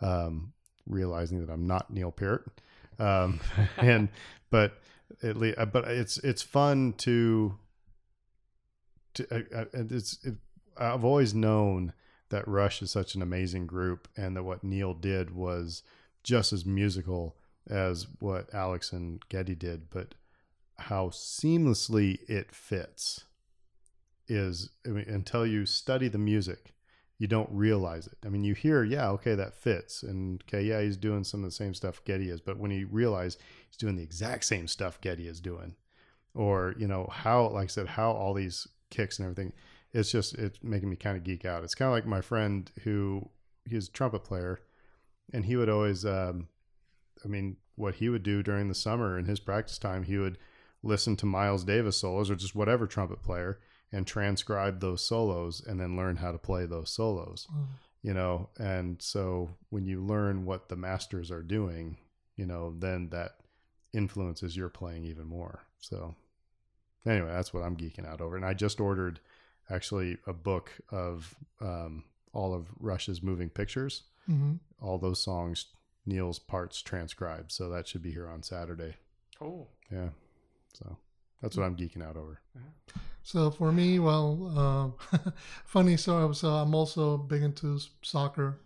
um, realizing that I'm not Neil Peart. Um, and but at least, but it's it's fun to to uh, uh, it's it, I've always known that Rush is such an amazing group, and that what Neil did was just as musical as what Alex and Geddy did, but how seamlessly it fits is I mean, until you study the music, you don't realize it. I mean, you hear, yeah, okay, that fits, and okay, yeah, he's doing some of the same stuff Geddy is, but when you realize he's doing the exact same stuff Geddy is doing, or you know how, like I said, how all these kicks and everything, it's just it's making me kind of geek out. It's kind of like my friend who he's a trumpet player, and he would always, um, I mean, what he would do during the summer in his practice time, he would listen to Miles Davis solos or just whatever trumpet player and transcribe those solos and then learn how to play those solos Mm. you know? And so when you learn what the masters are doing you know then that influences your playing even more. So anyway that's what i'm geeking out over. And i just ordered actually a book of um, all of rush's moving pictures. Hmm all those songs neil's parts transcribed. So that should be here on saturday. Cool. yeah. So that's what i'm geeking out over So for me, well, uh, funny story. So I'm also big into soccer.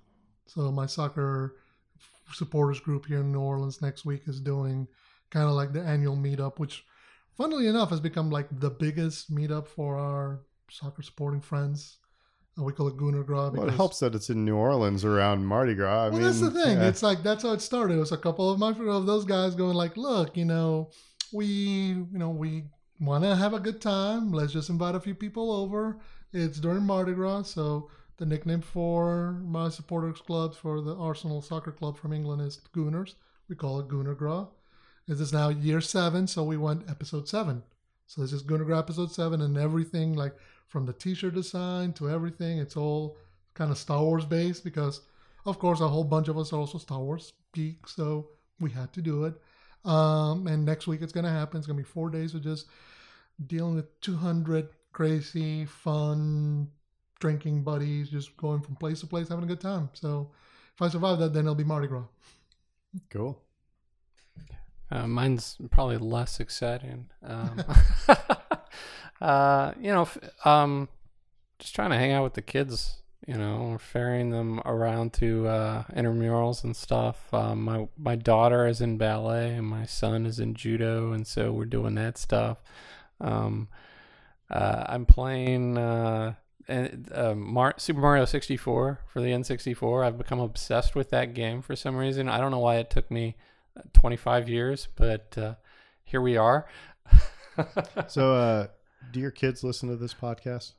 So my soccer supporters group here in New Orleans next week is doing kind of like the annual meetup, which, funnily enough, has become like the biggest meetup for our soccer supporting friends. Uh, we call it Gooner Gras. well, it helps that it's in new orleans around mardi gras I well, mean, that's the thing. yeah. It's like that's how it started. It was a couple of my of those guys going like, "Look, you know, we, you know, we want to have a good time. Let's just invite a few people over. It's during Mardi Gras, so the nickname for my supporters club for the Arsenal Soccer Club from England is Gooners. We call it Gooner Gras. This is now year seven, so we went episode seven. So this is Gooner Gras episode seven, and everything like from the T-shirt design to everything, it's all kind of Star Wars based because of course, a whole bunch of us are also Star Wars geeks, so we had to do it. Um, and next week it's going to happen. It's going to be four days of just dealing with 200 crazy, fun, drinking buddies, just going from place to place, having a good time. So if I survive that, then it'll be Mardi Gras. cool Uh, mine's probably less exciting. Um, uh, you know, f- um, just trying to hang out with the kids. You know, we're ferrying them around to uh, intramurals and stuff. Um, my my daughter is in ballet and my son is in judo, and so we're doing that stuff. Um, uh, I'm playing uh, uh, Mar- Super Mario 64 for the N64. I've become obsessed with that game for some reason. I don't know why it took me 25 years, but uh, here we are. So, uh, do your kids listen to this podcast?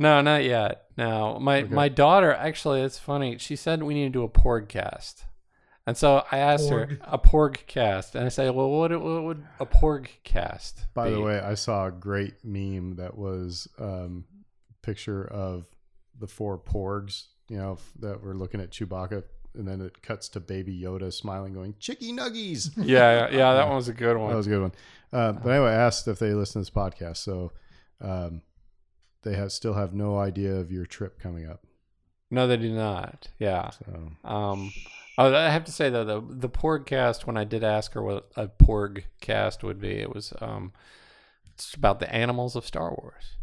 No, not yet. No, my Okay. my daughter actually, it's funny. She said we need to do a porgcast, and so I asked Porg. her a porg cast, and I said, well, what, what would a porg cast? By be? the way, I saw a great meme that was um, picture of the four porgs, you know, that were looking at Chewbacca, and then it cuts to Baby Yoda smiling, going "Chicky nuggies." yeah, yeah, yeah, that one was a good one. That was a good one. Uh, but anyway, I asked if they listen to this podcast. So, um, they have still have no idea of your trip coming up. No, they do not. Yeah. So Um, oh, I have to say though, the the Porg cast. When I did ask her what a Porg cast would be, it was um, it's about the animals of Star Wars.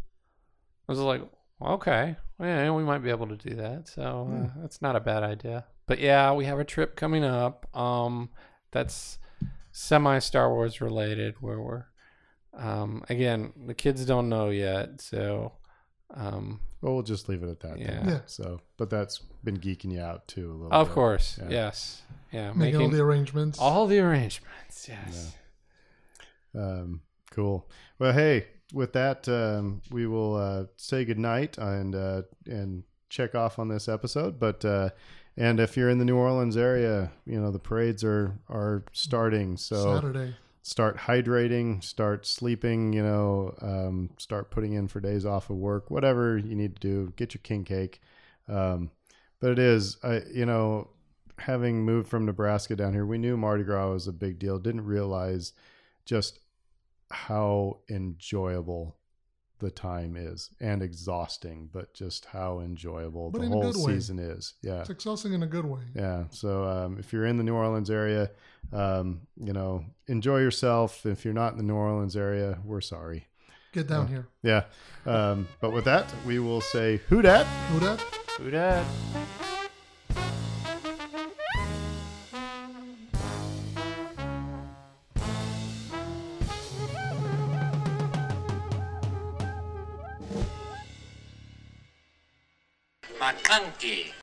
I was like, okay, yeah, we might be able to do that. So uh, that's not a bad idea. But yeah, we have a trip coming up. Um, that's semi Star Wars related, where we're um, again the kids don't know yet, so um, well, we'll just leave it at that. Yeah. Yeah. So, but that's been geeking you out too a little. of bit. course, Yeah. yes, yeah, Making, all the arrangements. all the arrangements. Yes. Um, cool. Well, hey, with that, um, we will uh, say goodnight and uh, and check off on this episode. But uh, and if you're in the New Orleans area, you know the parades are are starting. So Saturday. Start hydrating, start sleeping. You know, um, start putting in for days off of work. Whatever you need to do, get your king cake. Um, but it is, I you know, having moved from Nebraska down here, we knew Mardi Gras was a big deal. Didn't realize just how enjoyable the time is and exhausting, but just how enjoyable But the whole season is. Yeah. It's exhausting in a good way. Yeah. So um, if you're in the New Orleans area, um, you know, enjoy yourself. If you're not in the New Orleans area, we're sorry. Get down here. Yeah. Um, but with that, we will say who dat? Who that? Who dat?